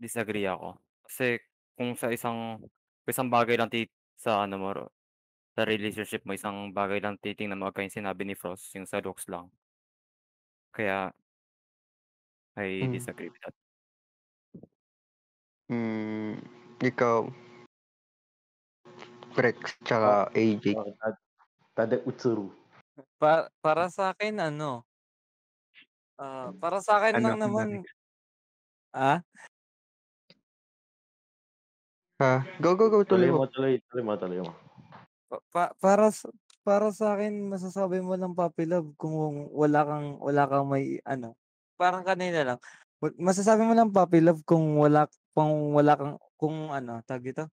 Disagree ako. Kasi kung sa isang isang bagay lang ti sa ano mo sa relationship mo, isang bagay lang titingnan mo, kagaya yung sinabi ni Frost, yung sa looks lang. Kaya I Hmm. disagree with that. Hmm, ikaw? Rex, tsaka AJ. Tad- Tada Utsuru. Pa para sa akin ano, ah, para sa akin Ano lang ang naman ah? Ha? Go, go, go. Tuloy Tuloy mo, mo. tuloy, tuloy mo, tuloy mo. Pa pa para sa para sa akin masasabi mo lang puppy love kung wala kang wala kang may ano, parang kanina lang. Masasabi mo lang puppy love kung wala kung wala kang kung ano, tawag dito?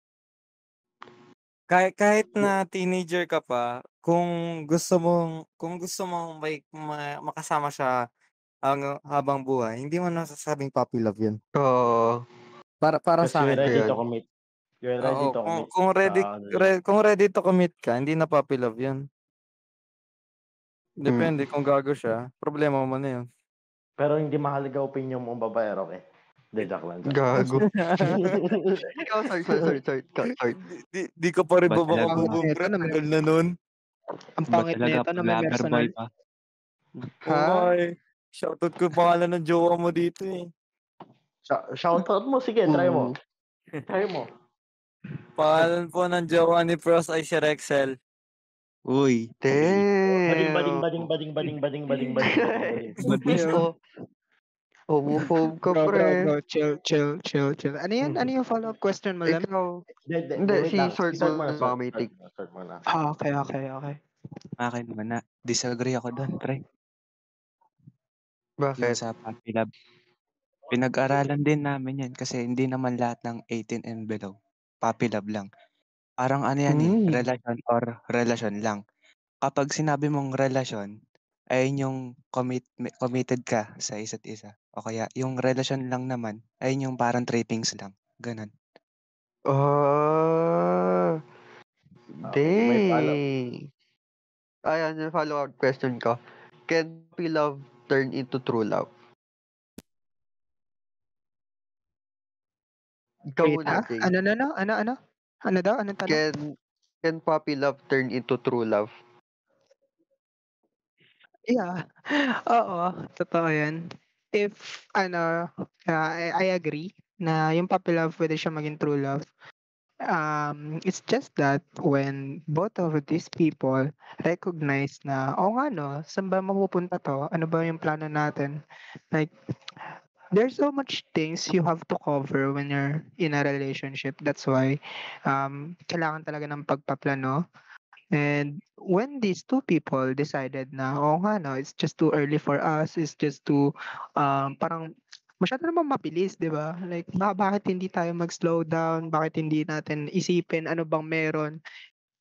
Kahit kahit na teenager ka pa, kung gusto mong kung gusto mong may ma makasama siya ang habang buhay, hindi mo nasasabing puppy love 'yun. Oo. Para para Kasi sa akin. ready to commit. You're ready Oo, to kung commit kung ready sa ano re kung ready to commit ka, hindi na puppy love 'yun. Hmm. Depende kung gago siya, problema mo na 'yun. Pero hindi mahalaga opinion mo babae, okay? Hindi, joke lang. Joke. Gago. *laughs* Ikaw, sorry, sorry, sorry, sorry. Ikaw, sorry. di, di, ka pa rin Ba babaka talaga? mo, Ito pre. na may Tagal na nun. ang pangit talaga nito na may lover personal. boy pa? Ha? eh. Shoutout ko yung pangalan ng jowa mo dito eh. Shou- Shoutout mo, sige, try mo. Hmm. Try mo. Pangalan po ng jowa ni Pros ay si Rexel. Uy, Bading, bading, bading, bading, bading, bading, bading, bading, bading, bading. Oh, homophobe ka, Bro, bro, pre. bro. Chill, chill, chill, chill. Ano yan? Ano yung follow-up question mo, Lem? Ikaw. Hindi, si. Sword Start mo mo na, na. Ah, okay, okay, okay. akin naman na. Disagree ako doon, pre. Yung Bakit? sa puppy love. Pinag-aralan din namin yan kasi hindi naman lahat ng 18 and below. Puppy love lang. Parang ano yan eh, Hmm. relasyon or relasyon lang. Kapag sinabi mong relasyon, ayun yung commit, committed ka sa isa't isa. O kaya yung relasyon lang naman, ayun yung parang trippings lang. Ganon. Ah. Okay, may follow. Dang. Ayan, yung follow-up question ko. Can puppy love turn into true love? Ikaw Wait? Jay. Ano, ano, ano? Ano, ano? Ano daw? Anong tanong? Can, can puppy love turn into true love? Yeah. *laughs* Oo, totoo yan. If, ano, uh, I, I agree na yung puppy love pwede siya maging true love. Um, it's just that when both of these people recognize na, oh nga no, saan ba mapupunta to? Ano ba yung plano natin? Like, there's so much things you have to cover when you're in a relationship. That's why um, kailangan talaga ng pagpaplano. And when these two people decided na, oh nga no, it's just too early for us, it's just too, um, parang masyado naman mabilis, di ba? Like, ba- bakit hindi tayo mag-slow down? Bakit hindi natin isipin ano bang meron?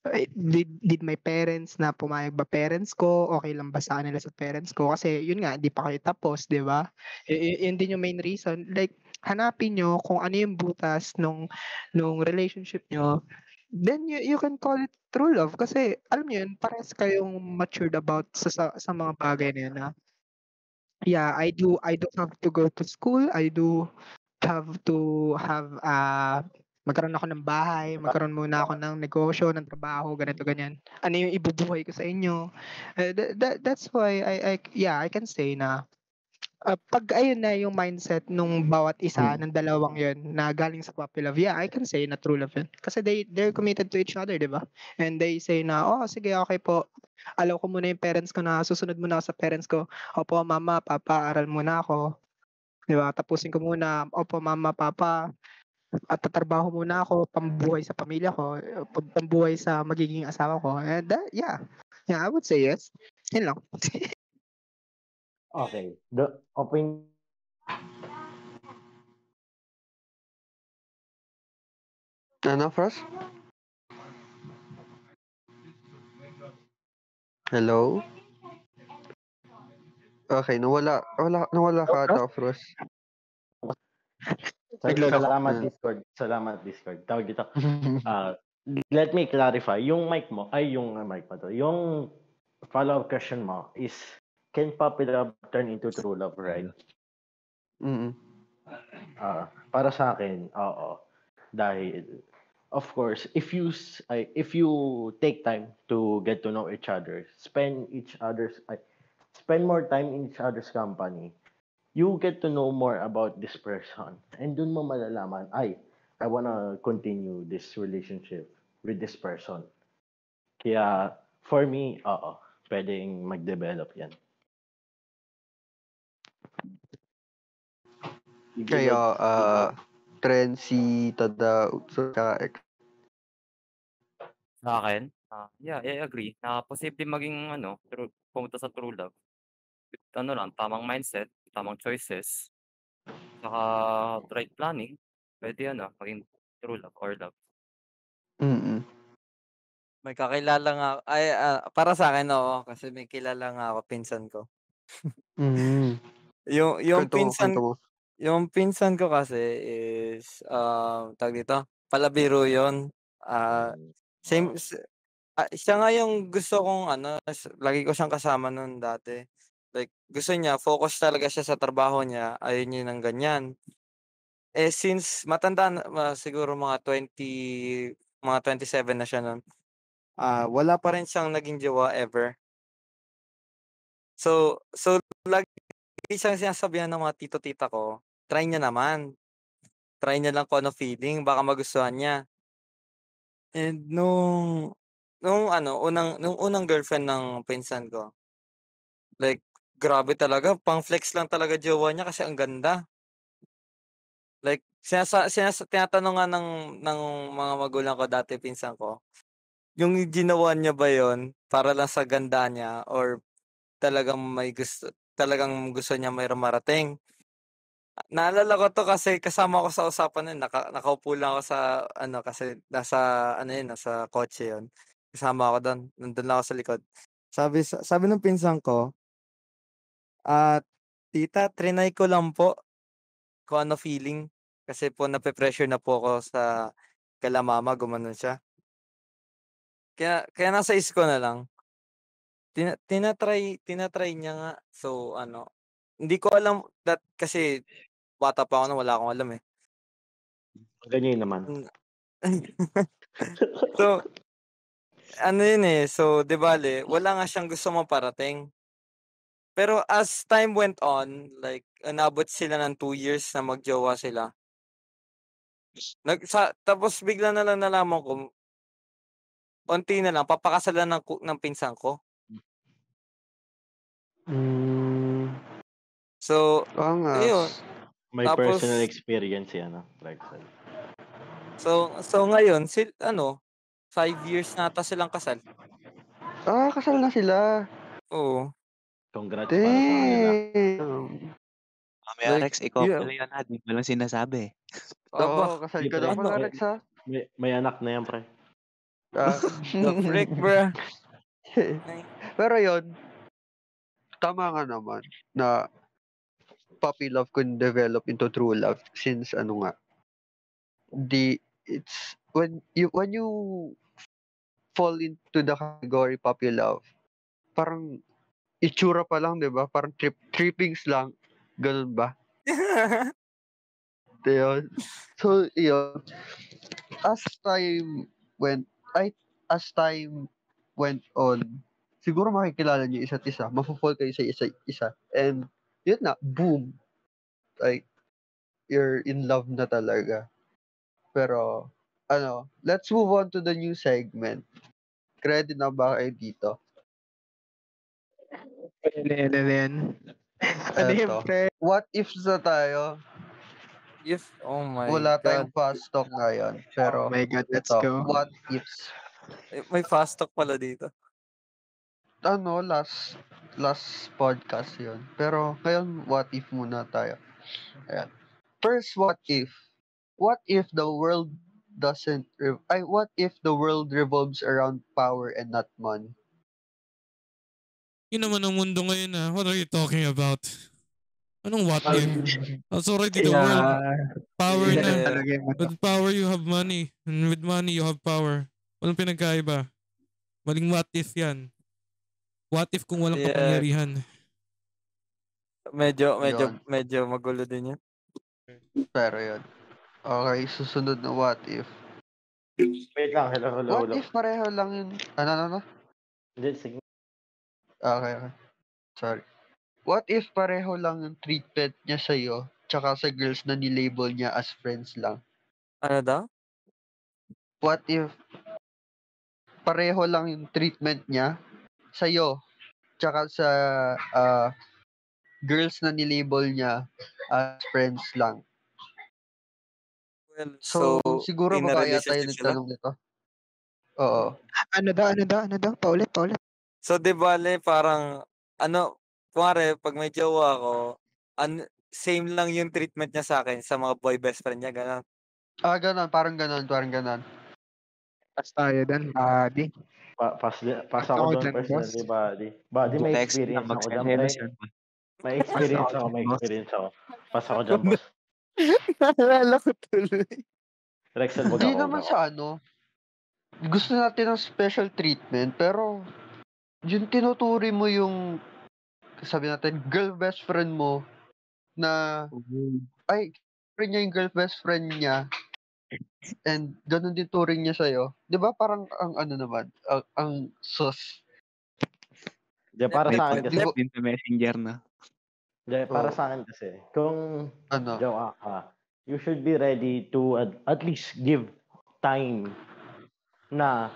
Eh, Did, did my parents na pumayag ba parents ko? Okay lang ba sa kanila sa parents ko? Kasi yun nga, di pa kayo tapos, di ba? Y- y- yun din yung main reason. Like, hanapin nyo kung ano yung butas nung, nung relationship nyo. Then you, you can call it true love. Kasi, alam nyo yun, parehas kayong matured about sa, sa, sa mga bagay na yun. Na, yeah, I do, I do have to go to school. I do have to have, uh, magkaroon ako ng bahay, magkaroon muna ako ng negosyo, ng trabaho, ganito, ganyan. Ano yung ibubuhay ko sa inyo? Uh, that, that, that's why I, I, yeah, I can say na uh, pag ayun na yung mindset nung bawat isa ng dalawang yun na galing sa puppy love, yeah, I can say na true love yun. Kasi they, they're committed to each other, di ba? And they say na, oh, sige, okay po. Alaw ko muna yung parents ko na susunod muna ako sa parents ko. Opo, mama, papa, aral muna ako. Di ba? Tapusin ko muna. Opo, mama, papa, at tatrabaho muna ako pambuhay sa pamilya ko, pam- pambuhay sa magiging asawa ko. And that, yeah. Yeah, I would say yes. Yun lang. *laughs* Okay. The open Ano, Frost? Hello? Okay, nawala, wala, nawala ka ata, Frost. Nagloloko. Salamat. Discord. Salamat Discord. Tawag dito. *laughs* Ah, let me clarify. Yung mic mo, ay yung uh, mic pa to. Yung follow-up question mo is, can puppy love turn into true love, right? Mm. Ah, para sa akin, oo. Dahil, of course, if you ay, if you take time to get to know each other, spend each other's ay, spend more time in each other's company, you get to know more about this person. And dun mo malalaman, ay, I wanna continue this relationship with this person. Kaya, for me, oo, pwedeng mag-develop yan. Kaya, ah, Trency, Tada, Utso, tsaka Ek. Sa akin, ah, yeah, I agree na posible maging ano, true pumunta sa true love. With ano lang, tamang mindset, tamang choices, saka right planning, pwede ano, maging true love or love. Mm. May kakilala nga ay, ah, para sa akin oo, kasi may kilala nga ako, pinsan ko. Mm. *laughs* Yung yung Kwento mo, pinsan kwento mo. yung pinsan ko kasi is, ah, tawag dito, palabiro yun. Ah, same ah, siya nga yung gusto kong ano, lagi ko siyang kasama nun dati. Gusto niya focus talaga siya sa trabaho niya, ayaw niya ng ganyan. Eh, since matanda na ma siguro mga 20, mga 27 na siya nun, ah, wala pa rin siyang naging jowa ever. So so lagi siyang sinasabihan ng mga tito, tita ko, try niya naman. Try niya lang kung ano feeling, baka magustuhan niya. And nung nung ano, unang nung unang girlfriend ng pinsan ko, like, grabe talaga, pang-flex lang talaga jowa niya kasi ang ganda. Like, sinasa sinasa tinatanong nga ng ng mga magulang ko dati, pinsan ko, yung ginawa niya ba yun para lang sa ganda niya or talagang may gusto talagang gusto niya mayroong marating? Naalala ko 'to kasi kasama ko sa usapan nun, naka nakaupo lang ako sa ano, kasi nasa ano yun, nasa kotse yun. Kasama ako dun, nandun lang ako sa likod. Sabi sa sabi ng pinsan ko "Ah, tita triny ko lang po kung ano feeling, kasi po nape-pressure na po ako sa kila mama," gumanon siya. Kaya kaya nasa isip ko na lang. Tina tina-try tina-try niya nga. So ano, hindi ko alam that kasi bata pa ako nun, wala akong alam, eh. Ganyan naman. *laughs* So, ano yun, eh, so 'di bale wala nga siyang gusto maparating. Pero as time went on, like inabot sila ng 2 years na mag-jowa sila. Nag sa tapos bigla na lang nalaman ko unti na lang papakasalan ng ng pinsan ko. Hmm. So, ayun. Angas. May Tapos personal experience si ano, Clarkson. So so ngayon sil ano, 5 years na ata silang kasal. Ah, kasal na sila. Oo. Congrats para sa kanila. Damn. Mamaya Like, Rex, ikaw yeah. pala yun ha, di mo lang sinasabi. Oo, kasal Di ka pre, na pala, Ano? Rex, ha? may, may anak na yan, pre. Ah. The *laughs* frick, bruh. *laughs* Pero yun, tama nga naman na puppy love can develop into true love since ano nga, the it's when you when you fall into the category puppy love, parang itsura pa lang, 'di ba? Parang trip trippings lang, ganun ba? *laughs* Yun. So, yun. As time went, ay, as time went on, siguro makikilala niyo isa't isa. Mafo-fall kayo sa isa isa. And, yun na, boom. Like, you're in love na talaga. Pero, ano, let's move on to the new segment. Ready na ba kayo dito? Ano yan, ano yan? Eto. pre? What ifs na tayo? If oh my Wala God. tayong fast talk ngayon. Pero, Oh my God, let's ito, go. what ifs? Eh, May fast talk pala dito. ano, last last podcast yun. Pero ngayon, what if muna tayo. Ayan. First, what if? What if the world doesn't, re- ay, what if the world revolves around power and not money? Yun naman ang mundo ngayon ah. What are you talking about? Anong what if? That's already the world. Power na. With power you have money. And with money you have power. Walang pinagkaiba. Maling what if yan. What if kung walang Yeah. kapangyarihan? Medyo, medyo, Yun. medyo magulo din yun. Pero yun. Okay, susunod na what if. Wait lang, hello, hello, What hello. if pareho lang yun? Ano, ano, ano? Hindi, sige. Okay, okay. Sorry. What if pareho lang yung treatment niya sa'yo tsaka sa girls na nilabel niya as friends lang? Ano daw? What if pareho lang yung treatment niya sa'yo tsaka sa ah, girls na nilabel niya as friends lang? Well, So, so, siguro baka yata yung nagtanong nito. Oo. Ano daw, ano daw, ano daw? Paulit, paulit. So, di bale, parang, ano, kumare, pag may jowa ako, an, same lang yung treatment niya sa akin sa mga boy best friend niya, gano'n. Ah, ganon. Parang ganon. Parang ganon. Pas tayo dan, buddy. Pa, pas, di- pas Ako doon personally, buddy. Buddy, may experience ako dyan, yan. May experience ako, may experience ako. Pas ako dyan, boss. Naalala ko tuloy. Rexel, wag Hindi ako. naman wag ako. sa ano. Gusto natin ng special treatment, pero yung tinuturi mo yung sabi natin, girl best friend mo na ay, turing niya yung girl best friend niya and ganun din turing niya sa'yo. Di ba parang ang ano naman, ang, ang sus. Di, para May sa akin kasi, din sa messenger na. di, para Oo. sa akin kasi, kung Ano? jowa ka, you should be ready to at, at least give time na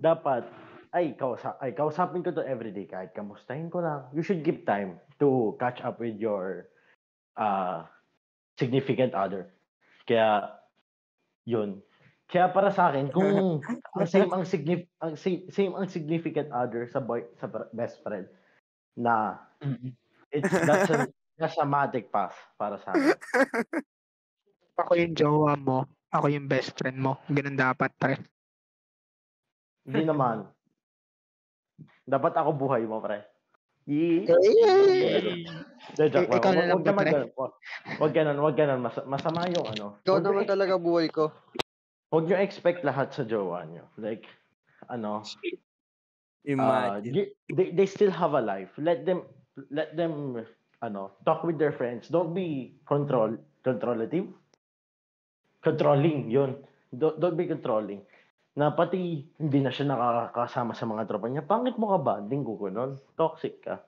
dapat ay kausa ay kausapin ko to everyday kahit kamustahin ko lang you should give time to catch up with your uh, significant other kaya yun kaya para sa akin kung *laughs* ang same ang signif ang same, same ang significant other sa boy sa best friend na it's that's a that's a matic pass para sa akin *laughs* Ako yung jowa mo. Ako yung best friend mo. Ganun dapat, pre. Hindi naman. Dapat ako buhay mo, pre. Yee. De, joke ikaw na Wag- lang wag Wag ganun, wag ganun. Mas, masama yung ano. Ikaw Wag naman talaga buhay ko. wag nyo expect lahat sa jowa nyo. Like, ano, uh, Imagine. gi- they, they still have a life. Let them, let them, ano, talk with their friends. Don't be control, controlative. Controlling, yun. Don't, don't be controlling. Na pati hindi na siya nakakasama sa mga tropa niya. Pangit mo ka ba? Linggo ko nun. Toxic ka.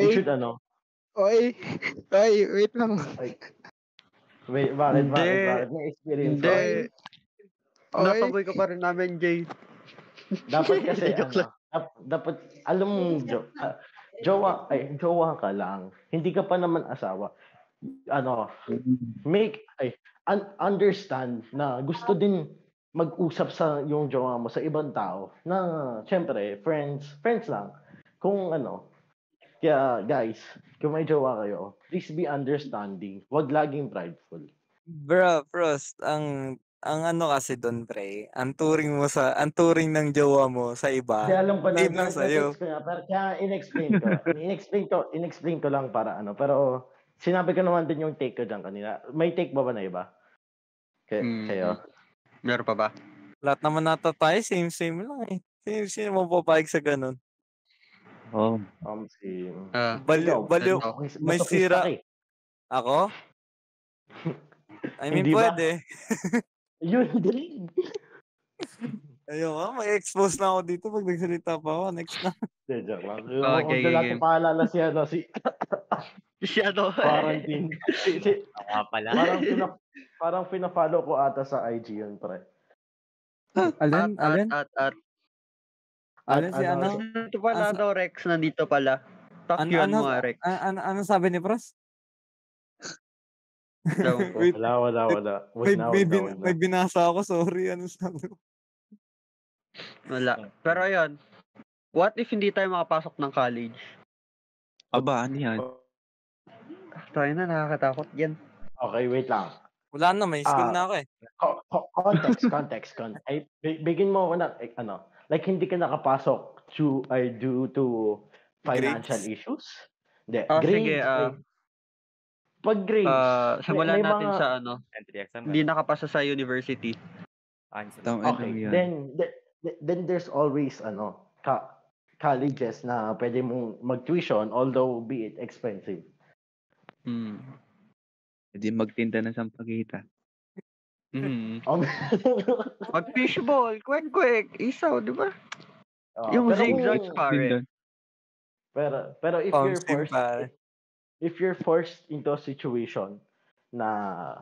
You Oy, should ano. oy, oy, wait lang. Wait, bakit, bakit, Hindi. bakit? May experience Hindi. ka? Oy, Napaboy ka pa rin namin, Jay. Dapat *laughs* kasi, Joke ano, dap- dapat, alam mo, jo, ah, jowa, ay, jowa ka lang. Hindi ka pa naman asawa. Ano, make, ay, un- understand na gusto din mag-usap sa yung jowa mo sa ibang tao na, syempre, friends, friends lang. Kung ano, kaya guys, kung may jowa kayo, please be understanding. Huwag laging prideful. Bro, Frost, ang ang ano kasi doon, pre, ang turing mo sa, ang turing ng jowa mo sa iba, Hindi alam ko na, lang ko nga, pero kaya in-explain ko. *laughs* in-explain ko, in-explain ko lang para ano, pero sinabi ko naman din yung take ko dyan kanina. May take ba ba na iba? Kay, Mm. Kayo? Meron pa ba? Lahat naman nata tayo, same same lang eh. Sino, sino mo papayag sa ganun? Oh. Um, si... Ah, Baliw, baliw. mas- may sira. eh. Ako? I mean, Hindi pwede. *laughs* Yun din. *laughs* Ayun ka, may expose na ako dito pag nagsalita pa ako. Next na. Hindi, joke lang. Okay, Huwag na natin game. paalala si ano, si *laughs* Si ano? quarantine. si, si, Tama pala. parang, pina, parang pina-follow ko ata sa IG yun, pre. Alin? at, Alin? at, at, Alin si ano, ano? Nandito pala daw, Rex. Nandito pala. Talk Ano, yun ano, mo, Rex. ano, ano, ano sabi ni Pros? Wait, Wala, wala, wala. Wag may, na, may, na. may binasa ako, sorry. Ano sabi ko? Wala. Pero ayun. What if hindi tayo makapasok ng college? Aba, ano yan? Tayo na, nakakatakot yan. Okay, wait lang. Wala na, may school Ah. na ako eh. Co- co- context, *laughs* context, context. Ay, bigyan mo ako ng, eh, ano, like hindi ka nakapasok to, ay, due to financial Grades? issues? Hindi, Ah, grades. sige, ah, ay- pag grades, Ah, may- simulan may natin mga- sa ano. Entry exam. Hindi nakapasa sa university. Ah. Tama Okay, then, then, th- then there's always ano, ka- colleges na pwede mong mag-tuition although be it expensive. Hmm. Pwede magtinda ng sampagita. Mm. Um, Pag fishball, quick, quick, isaw, di ba? ah, Yung pero zigzags, kung- pare. Pero pero if Pang you're forced pare. if you're forced into a situation na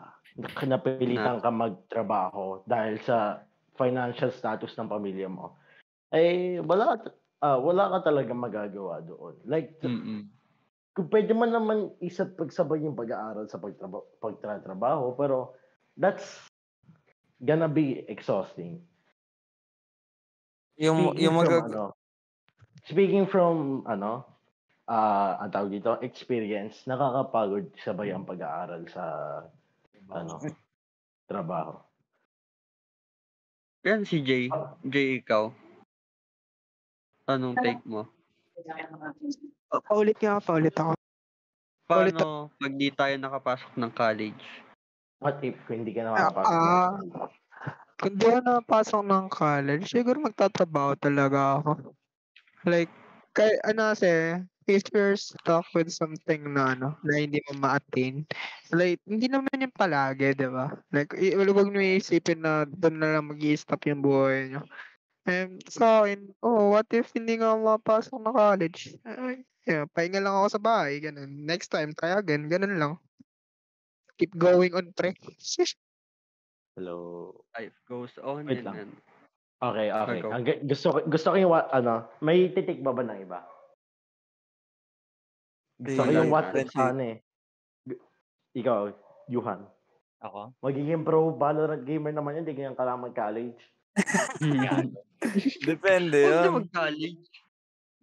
napilitan ka magtrabaho dahil sa financial status ng pamilya mo, eh wala ka- ah, wala ka talaga magagawa doon. Like Mm-mm. Kung pwede man naman isa pagsabay yung pag-aaral sa pagtraba- pagtatrabaho, pero that's gonna be exhausting. Yung, Speaking yung from, magag... ano, speaking from, ano, ah ang tawag dito, experience, nakakapagod sabay ang pag-aaral sa, ano, trabaho. Yan si Jay. Jay, ikaw. Anong take mo? Pa- Paulit nga, paulit ako. Paulit Paano pag di tayo nakapasok ng college? What if kung hindi ka na Ah, makapasok? ah, kung di ako nakapasok ng college, siguro magtatrabaho talaga ako. Like, kay, ano kasi, if you're stuck with something na ano, na hindi mo ma-attain, like, hindi naman yung palagi, di ba? Like, i- huwag nyo iisipin na doon na lang mag stop yung buhay nyo. And sa akin, oh, what if hindi nga ako mapasok na college? Ay, yeah, pahinga lang ako sa bahay, ganun. Next time, try again, ganun lang. Keep going on, pre. *laughs* Hello. Life goes on Wait and lang. then... Okay, okay. Go. Ang, gu- gusto, ko- gusto ko yung, wa- ano, may titik ba ba ng iba? Gusto ko Wala yung yun, what if pwede. sana eh. Gu- Ikaw, Yuhan. Ako? Magiging pro Valorant gamer naman yun, hindi ganyan ka lang mag-college. Depende Huwag na yun. mag-college.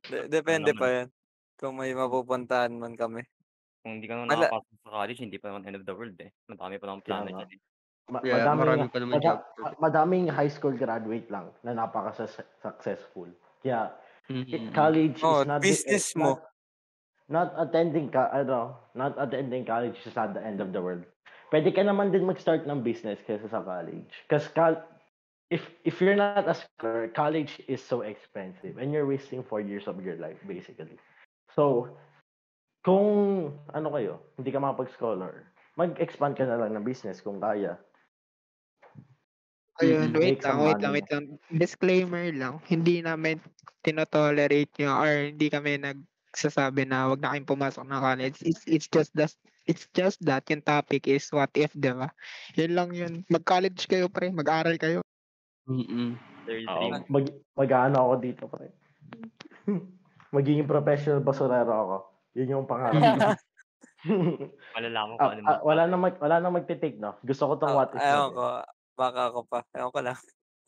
De- depende Ano pa yan. Kung may mapupuntahan man kami. Kung hindi ka naman Ala- nakapasok sa college, hindi pa naman end of the world eh. Madami pa naman Kaya plano nga. dyan eh. Ma- Yeah, madaming, marami pa naman mada- job. madaming high school graduate lang na napaka-successful. Kaya, it, college Oh, is not business mo. Not, not attending ka ano, not attending college is not the end of the world. Pwede ka naman din mag-start ng business kaysa sa college. Kasi if if you're not a scholar, college is so expensive and you're wasting four years of your life basically. So, kung ano kayo, hindi ka makapag-scholar, mag-expand ka na lang ng business kung kaya. Ayun, wait lang, wait lang, wait lang. Disclaimer lang, hindi namin tinotolerate nyo or hindi kami nagsasabi na wag na kayong pumasok ng college. It's, it's just that, it's just that yung topic is what if, di ba? Yun lang yun. Mag-college kayo pre, mag-aral kayo. Mm-mm. Oo. Mag, mag-ano ako dito pre. *laughs* Magiging professional basurero ako. Yun yung pangarap ko. *laughs* Malalaman ko Ah, ano ah, wala na mag wala na magte-take no. Gusto ko tong Ah, what if. Ewan ko. Baka ako pa. Ewan ko lang.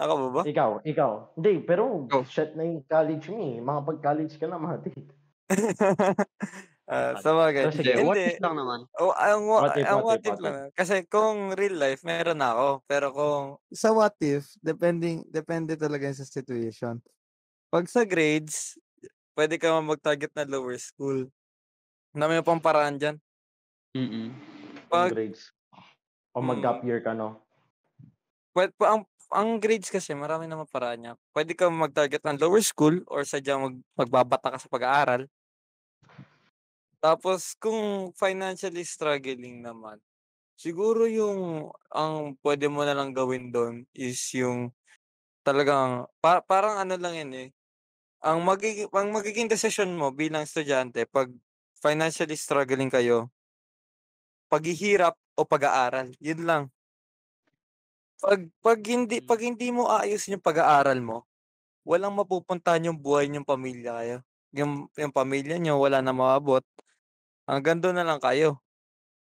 Ako ba ba? Ikaw, ikaw. Hindi, pero Go. shit na yung college mo eh. Mga pag-college ka na, mati. *laughs* Ah, sa bagay. Pero sige, Hindi, what if lang naman? Oh, ang, What if, ang what what if, if what lang. Kasi kung real life, meron na ako. Pero kung sa what if, depending, depende talaga sa situation. Pag sa grades, pwede ka man mag-target na lower school. Dami pang paraan dyan. Mm-mm. Pag, grades. O Mm. mag-gap year ka, no? pwede, ang, ang grades kasi, marami naman paraan niya. Pwede ka mag-target ng lower school or sadyang mag, magbabata ka sa pag-aaral. Tapos, kung financially struggling naman, siguro yung ang pwede mo na lang gawin doon is yung talagang, pa, parang ano lang yun eh. Ang magiging, ang magiging decision mo bilang estudyante pag financially struggling kayo, paghihirap o pag-aaral. Yun lang. Pag, pag hindi pag hindi mo aayusin yung pag-aaral mo, walang mapupuntahan yung buhay niyong pamilya kayo. Yung, yung pamilya niyo wala na maabot. Hanggang doon na lang kayo.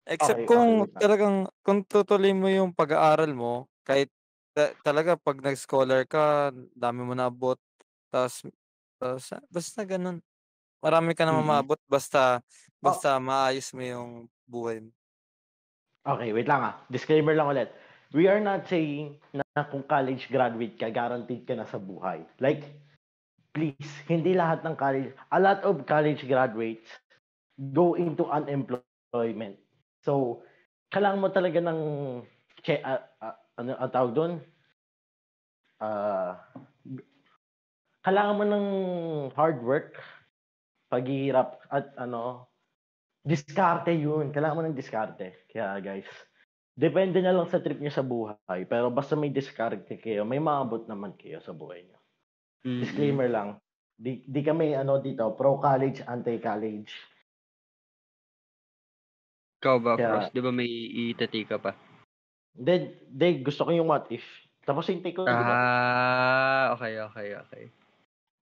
Except Okay, okay, kung lang. talagang kung tutuloy mo yung pag-aaral mo, kahit ta- talaga pag nag-scholar ka, dami mo naabot, tapos, tapos basta ganun. Marami ka naman Mm-mm. maabot basta Oh. basta maayos mo yung buhay mo. Okay, wait lang ah. Disclaimer lang ulit. We are not saying na kung college graduate ka, guaranteed ka na sa buhay. Like, please, hindi lahat ng college, a lot of college graduates go into unemployment. So, kailangan mo talaga ng, che, ah, ah, ano ang tawag doon? Ah, kailangan mo ng hard work, paghihirap, at ano, diskarte yun. Kailangan mo ng diskarte. Kaya guys, depende na lang sa trip niyo sa buhay. Pero basta may diskarte kayo, may maabot naman kayo sa buhay niyo. Disclaimer lang. Di, di kami ano dito, pro college, anti college. Ikaw ba, Kaya- Frost? Di ba may itati ka pa? Then, de, gusto ko yung what if. Tapos yung take ko? Ah, okay, okay, okay.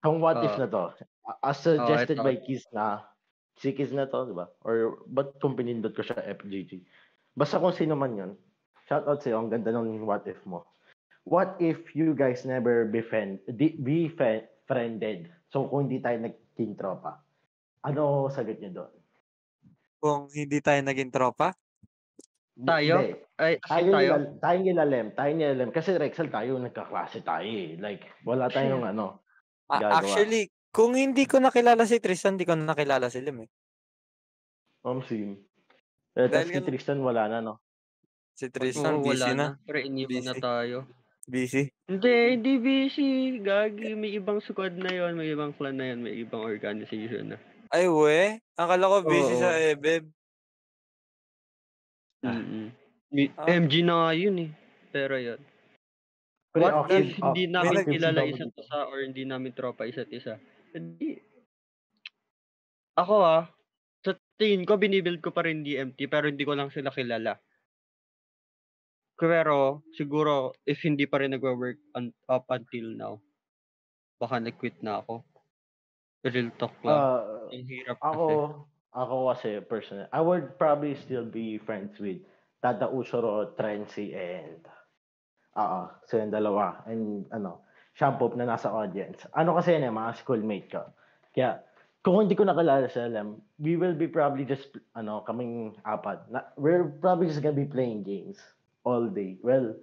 Ang what if Oo. na to, as suggested ito. by Kiz na, si Kiz na to, di ba? Or ba't kung pinindot ko siya FGG? Basta kung sino man yun, shoutout sa'yo, ang ganda ng what if mo. What if you guys never befriend, di, befriended? So kung hindi tayo naging tropa, ano sagot niyo doon? Kung hindi tayo naging tropa? Tayo? Hindi. Ay, Tayo, tayo? nila, tayo nilalem, tayo nilalem. Kasi Rexel tayo, nagkaklase tayo eh. Like, wala tayong *laughs* ano, gagawa. actually, kung hindi ko nakilala si Tristan, hindi ko nakilala si Lim eh. Ma'am Sim. Eh, tapos Dahil si Tristan wala na, no? Si Tristan, Oo, busy wala na. na. Pero iniwan na tayo. Busy. Hindi, hindi busy. Gagi, may ibang squad na yon, may ibang clan na yon, may ibang organization na. Ay, we. Akala ko busy Oo. sa Ebeb. Mm-mm. Mi- Ah. MG na nga yun eh. Pero yun. Pre, What okay, if hindi okay, namin okay, kilala sige, isa't sige. isa or hindi namin tropa isa't isa? Hindi. Ako ah, sa tingin ko, binibuild ko pa rin DMT pero hindi ko lang sila kilala. Pero, siguro, if hindi pa rin nagwa-work un- up until now, baka nag-quit na ako. Real talk lang. Ah, Ang hirap ako, kasi. ako kasi personal, I would probably still be friends with Tata Usoro, Trency, and Oo, so yung dalawa. And ano, Shampoo na nasa audience. Ano kasi yun eh, mga schoolmate ko. Kaya, kung hindi ko nakilala sa LM, we will be probably just, ano, kaming apat. Na, we're probably just gonna be playing games all day. Well,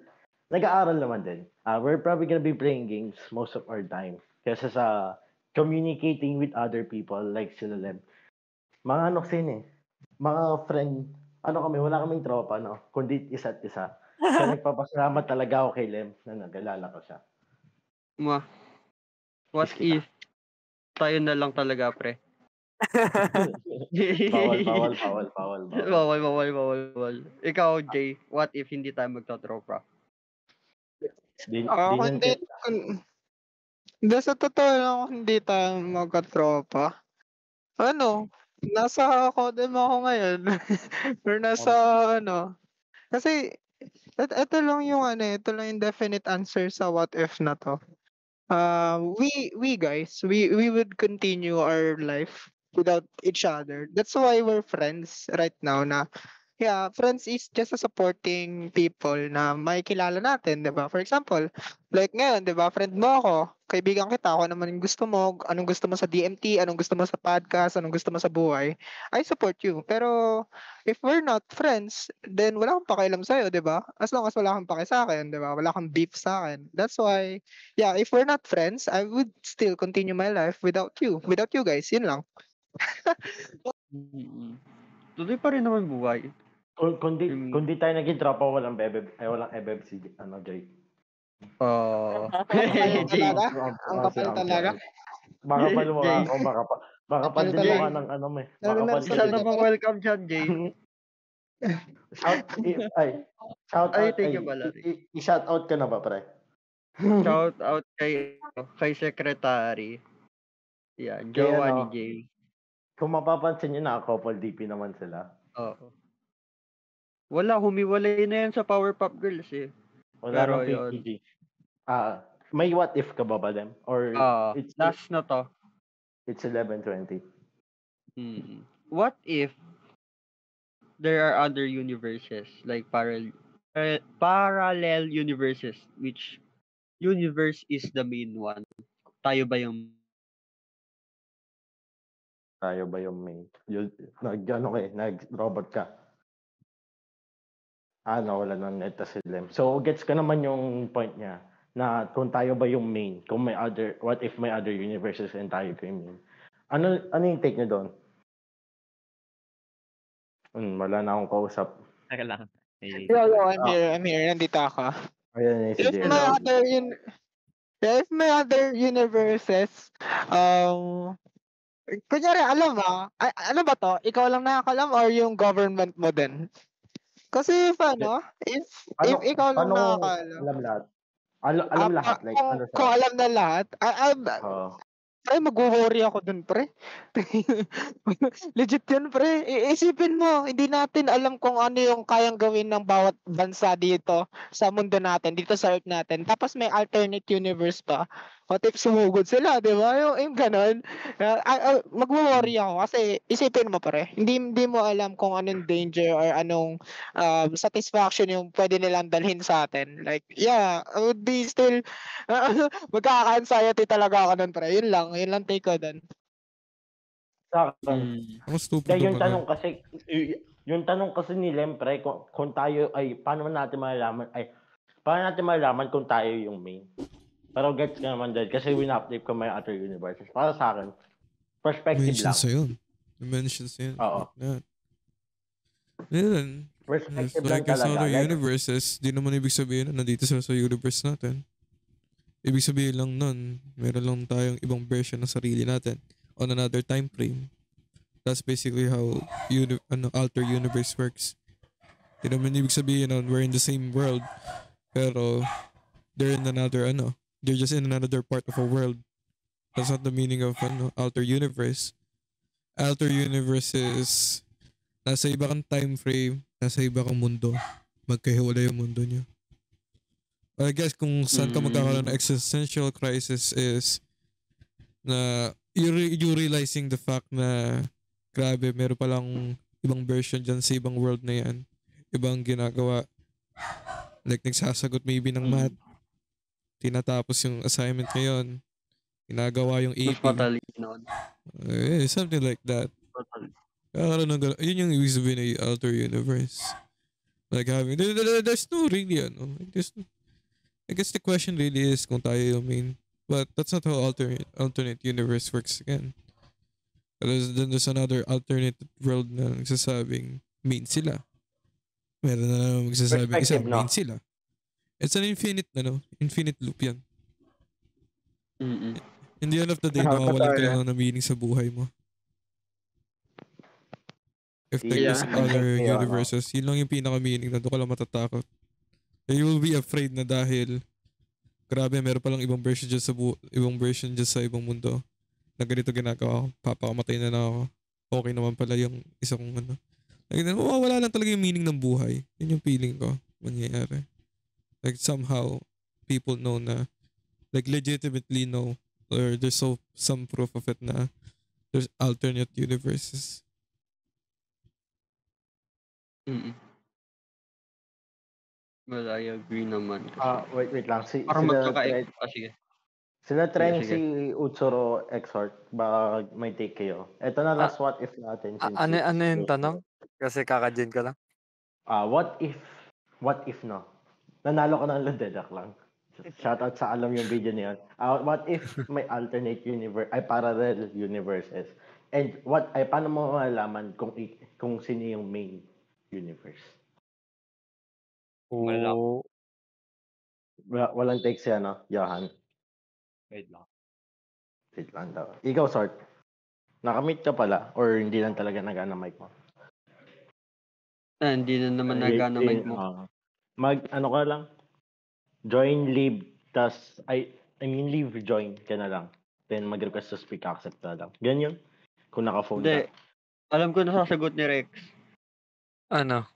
nag-aaral naman din. Uh, we're probably gonna be playing games most of our time. Kesa sa communicating with other people like sila Lem. Mga ano kasi eh, mga friend, ano kami, wala kaming tropa, no? Kundi isa't isa. *laughs* Kaya nagpapasalamat talaga ako kay Lem na nag-alala ko siya. Ma, what if tayo na lang talaga, pre? *laughs* bawal, bawal, bawal, bawal, bawal. bawal, bawal, bawal, bawal. Ikaw, Jay, what if hindi tayo magtotropa? Di, Ako di nun- hindi, sa totoo lang hindi tayo magkatropa. Ano, nasa Codem ako ngayon. *laughs* Or nasa ano. Kasi, et, ito lang yung ano, ito lang yung definite answer sa what if na to. Uh, we, we guys, we, we would continue our life without each other. That's why we're friends right now na yeah, friends is just a supporting people na may kilala natin, 'di ba? For example, like ngayon, 'di ba, friend mo ako, kaibigan kita, ako naman yung gusto mo, anong gusto mo sa DMT, anong gusto mo sa podcast, anong gusto mo sa buhay, I support you. Pero if we're not friends, then wala akong pakialam sa'yo, 'di ba? As long as wala kang paki sa akin, 'di ba? Wala kang beef sa akin. That's why, yeah, if we're not friends, I would still continue my life without you. Without you guys, yun lang. *laughs* Tuloy pa rin naman buhay. Kung, kung, di, kung di tayo naging tropa, walang bebeb, ay walang ebeb si, ano, Jay. Oh. Ang kapal *laughs* talaga. Ang kapal talaga. Baka pa lumukha Jay. ako, baka pa, baka pa din ng ano, may. Baka na, pa isa na bang welcome dyan, Jay? *laughs* Shout, i- ay, shout Ay, out, thank ay, you pala. i-shout out ka na ba, pre? *laughs* Shout out kay, kay Secretary. Yan, jowa ano, ni Jay. Kung mapapansin nyo na, couple DP naman sila. Oo. Wala, humiwalay na yan sa Powerpuff Girls eh. Wala Pero yun. Ah, may what if ka ba ba them? Or Ah, it's last na to. it's 11:20. Mm. What if there are other universes like parallel parallel universes which universe is the main one? Tayo ba yung Tayo ba yung main? Yun, nag, ano ka eh, nag-robot ka. Ah, wala nang net si Lem. So, gets ka naman yung point niya na kung tayo ba yung main, kung may other, what if may other universes and tayo ko yung main. Ano, ano yung take niyo doon? Hmm, wala na akong kausap. Teka lang. Eh, Yo, yo, I'm here, I'm here. Nandito ako. Ayan, eh, If sige. may other yun, if may other universes, um, kunyari, alam ah, a- ano ba to? Ikaw lang nakakalam or yung government mo din? Kasi if ano, if, if Ano, ikaw lang paano nakakalam. alam lahat? Alam, alam Ah, lahat? Like, kung, ano kung alam na lahat, ah, ah, Oo. pre, mag-worry ako dun, pre. *laughs* Legit yun, pre. I- Isipin mo, hindi natin alam kung ano yung kayang gawin ng bawat bansa dito sa mundo natin, dito sa Earth natin. Tapos may alternate universe pa. What if sumugod sila, di ba? Yung, yung ganun. Uh, uh, mag-worry ako kasi isipin mo, pre. Hindi, hindi mo alam kung anong danger or anong um, satisfaction yung pwede nilang dalhin sa atin. Like, yeah, I would be still, *laughs* magkaka-anxiety talaga ako nun, pre. Yun lang, yun lang take ko dun. Sa Hmm. Ako stupid Dahil yung tanong kasi, yung tanong kasi ni Lem, pre, kung, kung tayo, ay, paano natin malalaman, ay, paano natin malalaman kung tayo yung main? Pero gets ka naman dahil kasi win-update ko may other universes. Para sa akin, perspective Mentions lang. sa yun. Mentions yun. Oo. Like. Yun. Perspective lang like as talaga. other Like- universes, di naman ibig sabihin na nandito sila sa universe natin. Ibig sabihin lang nun, meron lang tayong ibang version ng sarili natin on another time frame. That's basically how uni- ano, alter universe works. Di naman ibig sabihin nun, we're in the same world, pero they're in another, ano, they're just in another part of a world. That's not the meaning of ano, alter universe. Alter universe is nasa iba kang time frame, nasa iba kang mundo. Magkahiwalay yung mundo niyo. I guess kung saan ka magkakaroon ng existential crisis is na you, re- you realizing the fact na grabe, meron palang ibang version dyan sa ibang world na yan. Ibang ginagawa. Like nagsasagot maybe ng math. Tinatapos yung assignment ngayon. Ginagawa yung Mas AP. matalino. Eh, something like that. Kakaroon ng gano'n. Yun yung ibig sabihin ng alter universe. Like having, there, there- there's no really, ano, there's no, I guess the question really is kung tayo yung main. But that's not how alternate, alternate universe works again. Because then there's another alternate world na nagsasabing main sila. Meron na naman magsasabing isa, Perspective, no? main sila. It's an infinite, ano, infinite loop yan. Mm-mm. In the end of the day, nawawalan ka lang ng meaning sa buhay mo. If like Yeah. there's other *laughs* Yeah, universes, yun lang yung pinaka-meaning na doon ka lang matatakot. And you will be afraid na dahil grabe, meron palang ibang version dyan sa bu- ibang version dyan sa ibang mundo na ganito ginagawa ko. Papakamatay na lang ako. Okay naman pala yung isa kong ano. Like, mawawala lang talaga yung meaning ng buhay. Yun yung feeling ko mangyayari. Like somehow, people know na like legitimately know or there's so some proof of it na there's alternate universes. Mm-mm. Well, I agree naman. Ah, wait, wait lang. Si, Parang sila, magkaka Tren- ah, sige. sila Tren, sige. si Utsuro Exhort, baka may take kayo. Ito na last what if natin. A- since ano, ano yung tanong? Kasi kaka-gen ka lang. Ah, what if, what if no? Nanalo ko ng Ludedak lang. Shoutout sa alam yung video niyan. Ah, what if may alternate universe, ay parallel universes? And what, ay paano mo malalaman kung, kung sino yung main universe? Wala. Wala, walang take siya, no? Johan. Wait lang. Wait lang daw. Ikaw, Sort. Nakamit ka pala? Or hindi lang talaga nagana mic mo? Ah, hindi na naman nagana eh, mic mo. ah. Mag, ano ka lang? Join, leave, tas, I, I mean, leave, join ka na lang. Then, mag-request to speak, accept na lang. Ganyan. Kung naka-phone Hindi. ka. Alam ko na sasagot ni Rex. Ano?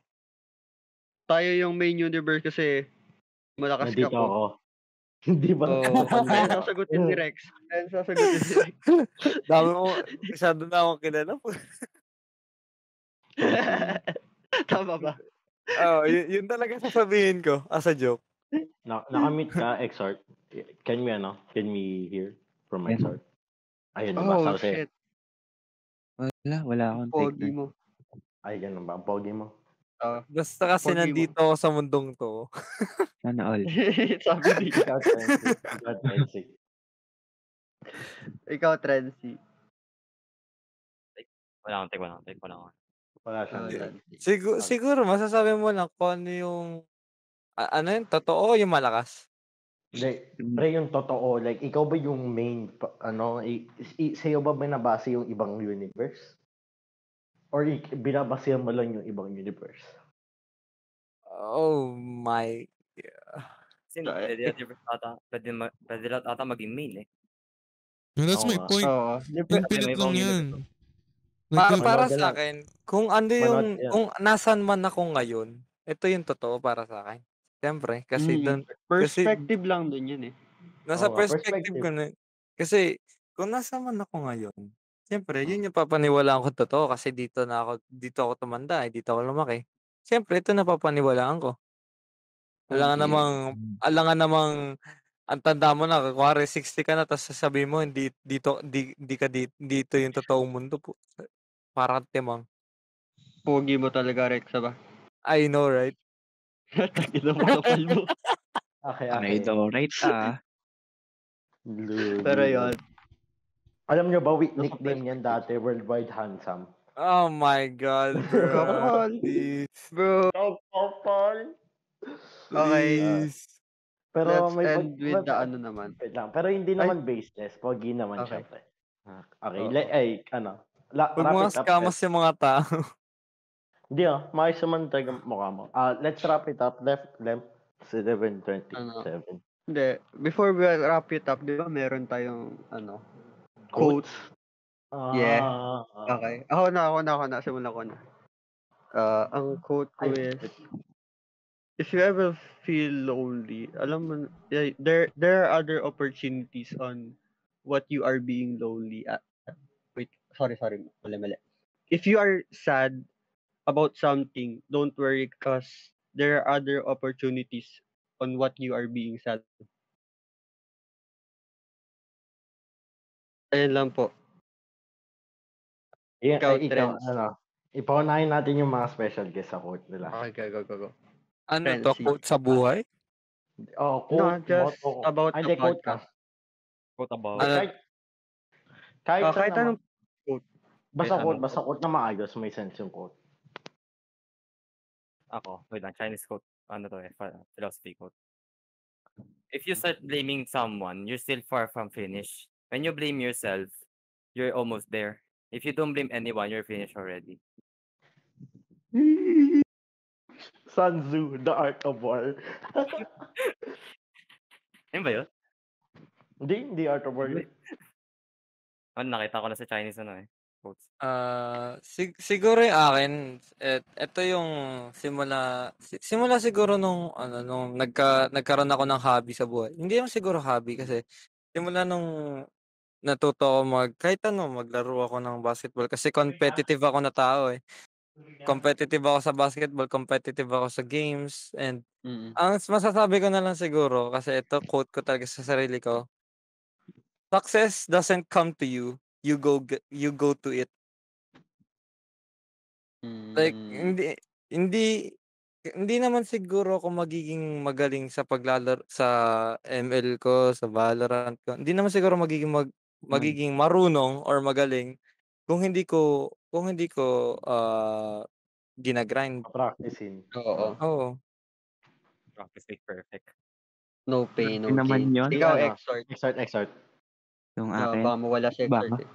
Tayo yung main universe kasi malakas Nandito ka po. ako. *laughs* Hindi ba? Oo, *laughs* kaya sasagutin ni Rex. Kaya sasagutin ni Rex. *laughs* Dami mo, masyado na akong kilala po. Tama ba? Oo, yun, yun talaga sasabihin ko as a joke. Na, nakamit ka, Exhort. Can we, ano? Can we hear from Exhort? Ayun, Oh, nabasa ko sa'yo. shit. Wala, wala akong take Pogi mo. Ay, ganun ba? Ang pogi mo. Ah, Basta kasi Pogi mo. nandito ako sa mundong to. *laughs* Sana all. *laughs* Sabi ni Ikaw, Trency. Ikaw, Trency. Ikaw, Trency. Wala akong take, wala akong take, wala akong Wala siyang take. Trency. Siguro, siguro masasabi mo lang kung ano yung, a- ano yun, totoo o yung malakas? Like, pre, yung totoo, like, ikaw ba yung main, ano, i, i, sa'yo ba binabase yung ibang universe? Or i, binabase mo lang yung ibang universe? Oh my. Kasi hindi, pwede lahat yung ata, pwede, ma- pwede lahat ata maging main eh. No, that's Oo my nga. point. Oo. Infinite may lang yan. universe. Para Manood sa lang. akin, kung ano Manood yung, yan. kung nasan man ako ngayon, ito yung totoo para sa akin. Siyempre, kasi Mm. doon, Perspective lang din yun eh. nasa Oo perspective perspective. ko na, kasi kung nasa man ako ngayon, siyempre, yun yung papaniwalaan ko totoo kasi dito na ako, dito ako tumanda, eh, dito ako lumaki. Siyempre, ito na papaniwalaan ko. Alangan Okay. namang, alangan namang, ang tanda mo na, kuwari 60 ka na, tapos sasabihin mo, hindi, dito, di, di ka dito, dito yung totoong mundo po. Parang timang. Pogi mo talaga, Rexa ba? I know, right? Tangina mo kapal mo. Okay, Ay, okay. do, right ah. Pero yun. Alam nyo ba, Nasa nickname yan dati, Worldwide Handsome. Oh my God, *laughs* bro. Kapal. Please. Bro. Kapal! Okay. Please. Pero Let's may end pag- with the ano naman. Wait lang. Pero hindi Ay. naman baseless. Pogi naman Okay. syempre. Ah, Okay. Oo. Le- ay, ano. La- Huwag scammers let's- yung mga tao. *laughs* Hindi ah. Maayos naman talaga mukha mo. Ah, let's wrap it up. Left, left. 11.27. Ano? Hindi. Before we wrap it up, di ba meron tayong ano, quotes? Ah, Yeah. ah, Okay. Ako na, ako na, ako na. Simulan ko na. Uh, ang quote ko is, if you ever feel lonely, alam mo, yeah, there there are other opportunities on what you are being lonely at. Sorry, sorry. Mali, mali. If you are sad about something, don't worry because there are other opportunities on what you are being sad. Ayun lang po. Yeah, Ikaw, ay, ikaw, Trends. ano. Ipaunahin natin yung mga special guest sa quote nila. Okay, go, go, go. Ano Friends, to, quote sa buhay? Oh, No, quote, just motto. about Ay, the podcast. Quote about. Ano? Kahit, kahit, Ah, saan kahit anong. Basta quote, basta quote na maayos, may sense yung quote. Ako, wait lang, Chinese quote. Ano to eh, ph- philosophy quote. If you start blaming someone, you're still far from finish. When you blame yourself, you're almost there. If you don't blame anyone, you're finished already. *laughs* Sun Tzu, The Art of War. *laughs* Ayun ba yun? Hindi, hindi Art of War. yun. Ano, nakita ko na sa Chinese ano eh. Quotes. Ah, sig- siguro yung akin, et, ito yung simula si- simula siguro nung ano nung nagka nagkaroon ako ng hobby sa buhay. Hindi naman siguro hobby kasi simula nung natuto ako mag kahit ano maglaro ako ng basketball kasi competitive ako na tao eh. Competitive ako sa basketball, competitive ako sa games and Mm. ang masasabi ko na lang siguro kasi ito quote ko talaga sa sarili ko. Success doesn't come to you. You go you go to it. Like Mm. hindi hindi hindi naman siguro ako magiging magaling sa paglalaro sa ML ko, sa Valorant ko. Hindi naman siguro magiging mag, magiging marunong or magaling kung hindi ko kung hindi ko ah ginagrind. Practicing. Oo. Oo. Practice make perfect. No pain, no Yun naman gain. yun. Ikaw, Ano? Exort. Exert, exert. Yung Ah, akin. baka mawala si Baka. Exort eh.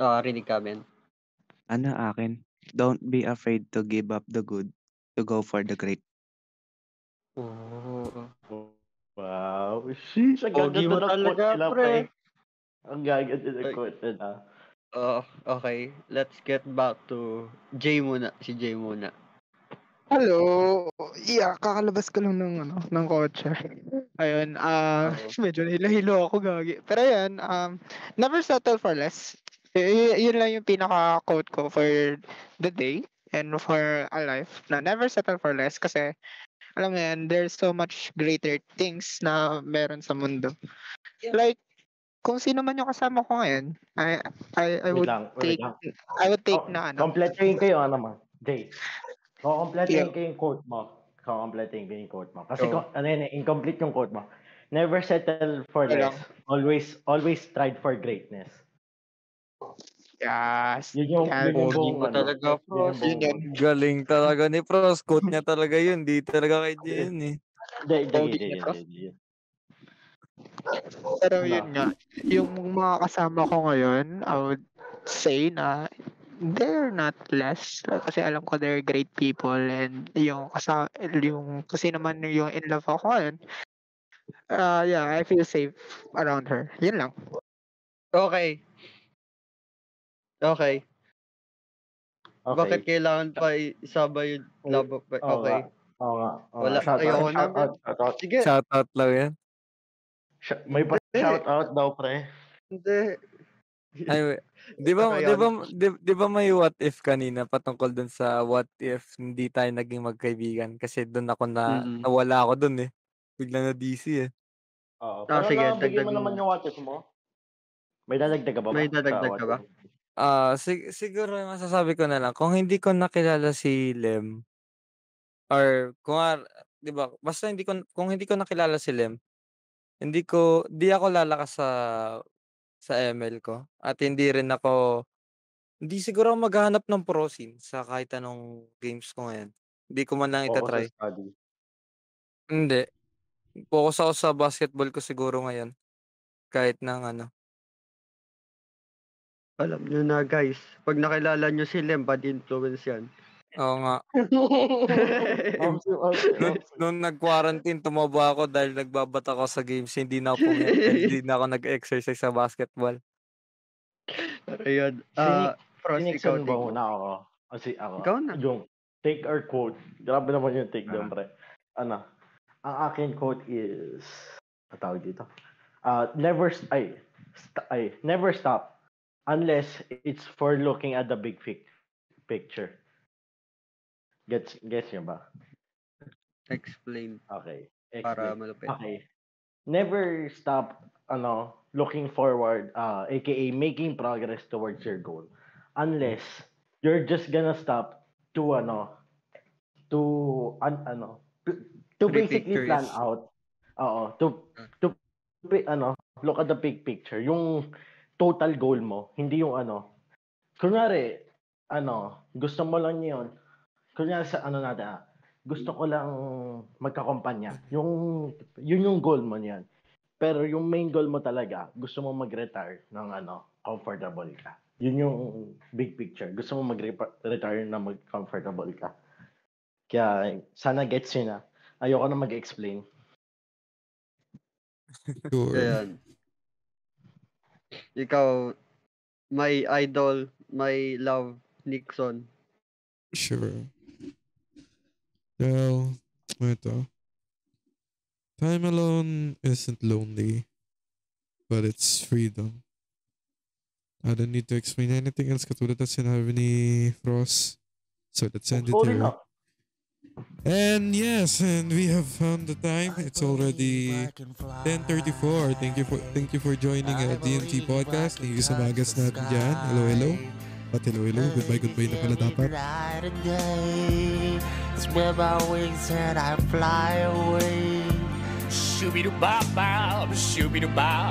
Ah, rinig ka, Ben. Ano akin? Don't be afraid to give up the good to go for the great. Oo. Wow. Sheesh, ang Pogi mo gaganda ng quote talaga, nila, pre. pre. Ang gaganda ng Ay. quote nila. Oh, okay. Let's get back to Jay muna. Si Jay muna. Hello. Yeah, kakalabas ko lang ng ano, ng kotse. *laughs* Ayun, ah, Oo. *laughs* medyo nahilo ako gagi. Pero ayan, um, never settle for less. Y- yun lang yung pinaka quote ko for the day and for a life na never settle for less kasi alam mo yan, there's so much greater things na meron sa mundo. Like, kung sino man yung kasama ko ngayon, I, I, I would lang, take, lang. I would take Oh, na ano. Ko yung ano mo. Jay. Kompletuhin Yeah. ko yung quote mo. Kompletuhin ko yung quote mo. Kasi Oh. ano yun, eh, incomplete yung quote mo. Never settle for less. Always, always strive for greatness. Yes. Yun yung, yun yung buong ano. talaga, Yun buong Yun quote. Galing talaga ni Pros. Quote niya talaga yun. Di talaga kay Jen eh. Hindi, hindi, hindi. Pero yun nga, yung mga kasama ko ngayon, I would say na they're not less kasi alam ko they're great people and yung kasa yung kasi naman yung in love ako ngayon uh, yeah I feel safe around her yun lang Okay. Okay. Okay. Bakit kailangan pa isabay yung love of Oo Okay. nga. Oo nga. oo Wala. Shout out, na. shout out, shout out. Sige. Shoutout lang yan. Sh- May pa shout out daw, pre. Hindi. Ay, *laughs* di ba, di ba, di, di ba may what if kanina patungkol dun sa what if hindi tayo naging magkaibigan kasi dun ako na, Mm. nawala ako dun eh. Bigla na DC eh. Oo. Ah, Pero sige, nabigyan mo naman yung what if mo. May dadagdag ka ba? ba May dadagdag ka ba? Ah, sig- siguro masasabi ko na lang, kung hindi ko nakilala si Lem, or kung, di ba, basta hindi ko, kung hindi ko nakilala si Lem, hindi ko, di ako lalakas sa, sa ML ko, at hindi rin ako, hindi siguro ako maghahanap ng pro scene sa kahit anong games ko ngayon. Hindi ko man lang Focus itatry. study. Hindi. Focus ako sa basketball ko siguro ngayon. Kahit ng ano. Alam nyo na guys, pag nakilala nyo si Lem, bad influence yan. Oo nga. *laughs* Ops, ops, Nung, ops. nung nag-quarantine, tumaba ako dahil nagbabata ako sa games. Hindi na ako, *laughs* hindi na ako nag-exercise sa basketball. Pero yun, Si ah, Frost, ikaw ba take. muna ako? O si ako? Ikaw na. Yung take or quote. Grabe naman yung take doon, Ah. pre. Ano? Ang akin quote is, ang tawag dito? Uh, never, s- ay, st- ay, never stop unless it's for looking at the big fic- picture. Gets, gets nyo ba? Explain Okay. para Explain. malupit. Okay. Never stop ano looking forward uh aka making progress towards your goal unless you're just gonna stop to ano to an, ano to, to basically plan out oo to to pi- ano look at the big picture yung total goal mo hindi yung ano kunwari ano gusto mo lang yun kunyari sa ano natin ah, gusto ko lang magkakumpanya. Yung, yun yung goal mo niyan. Pero yung main goal mo talaga, gusto mo mag-retire ng ano, comfortable ka. Yun yung big picture. Gusto mo mag-retire na mag-comfortable ka. Kaya sana gets yun na. Ayoko na mag-explain. Sure. Ayan. Ikaw, my idol, my love, Nixon. Sure. Well, ito. Time alone isn't lonely, but it's freedom. I don't need to explain anything else katulad ng sinabi ni Frost. So let's end it here. na. And yes, and we have found the time. It's already 10:34. Thank you for thank you for joining uh, DMT podcast. Thank you sa guests natin dyan. Hello, hello. At hello, hello. Goodbye, goodbye na pala dapat. Spread my wings and I fly away. Shooby doo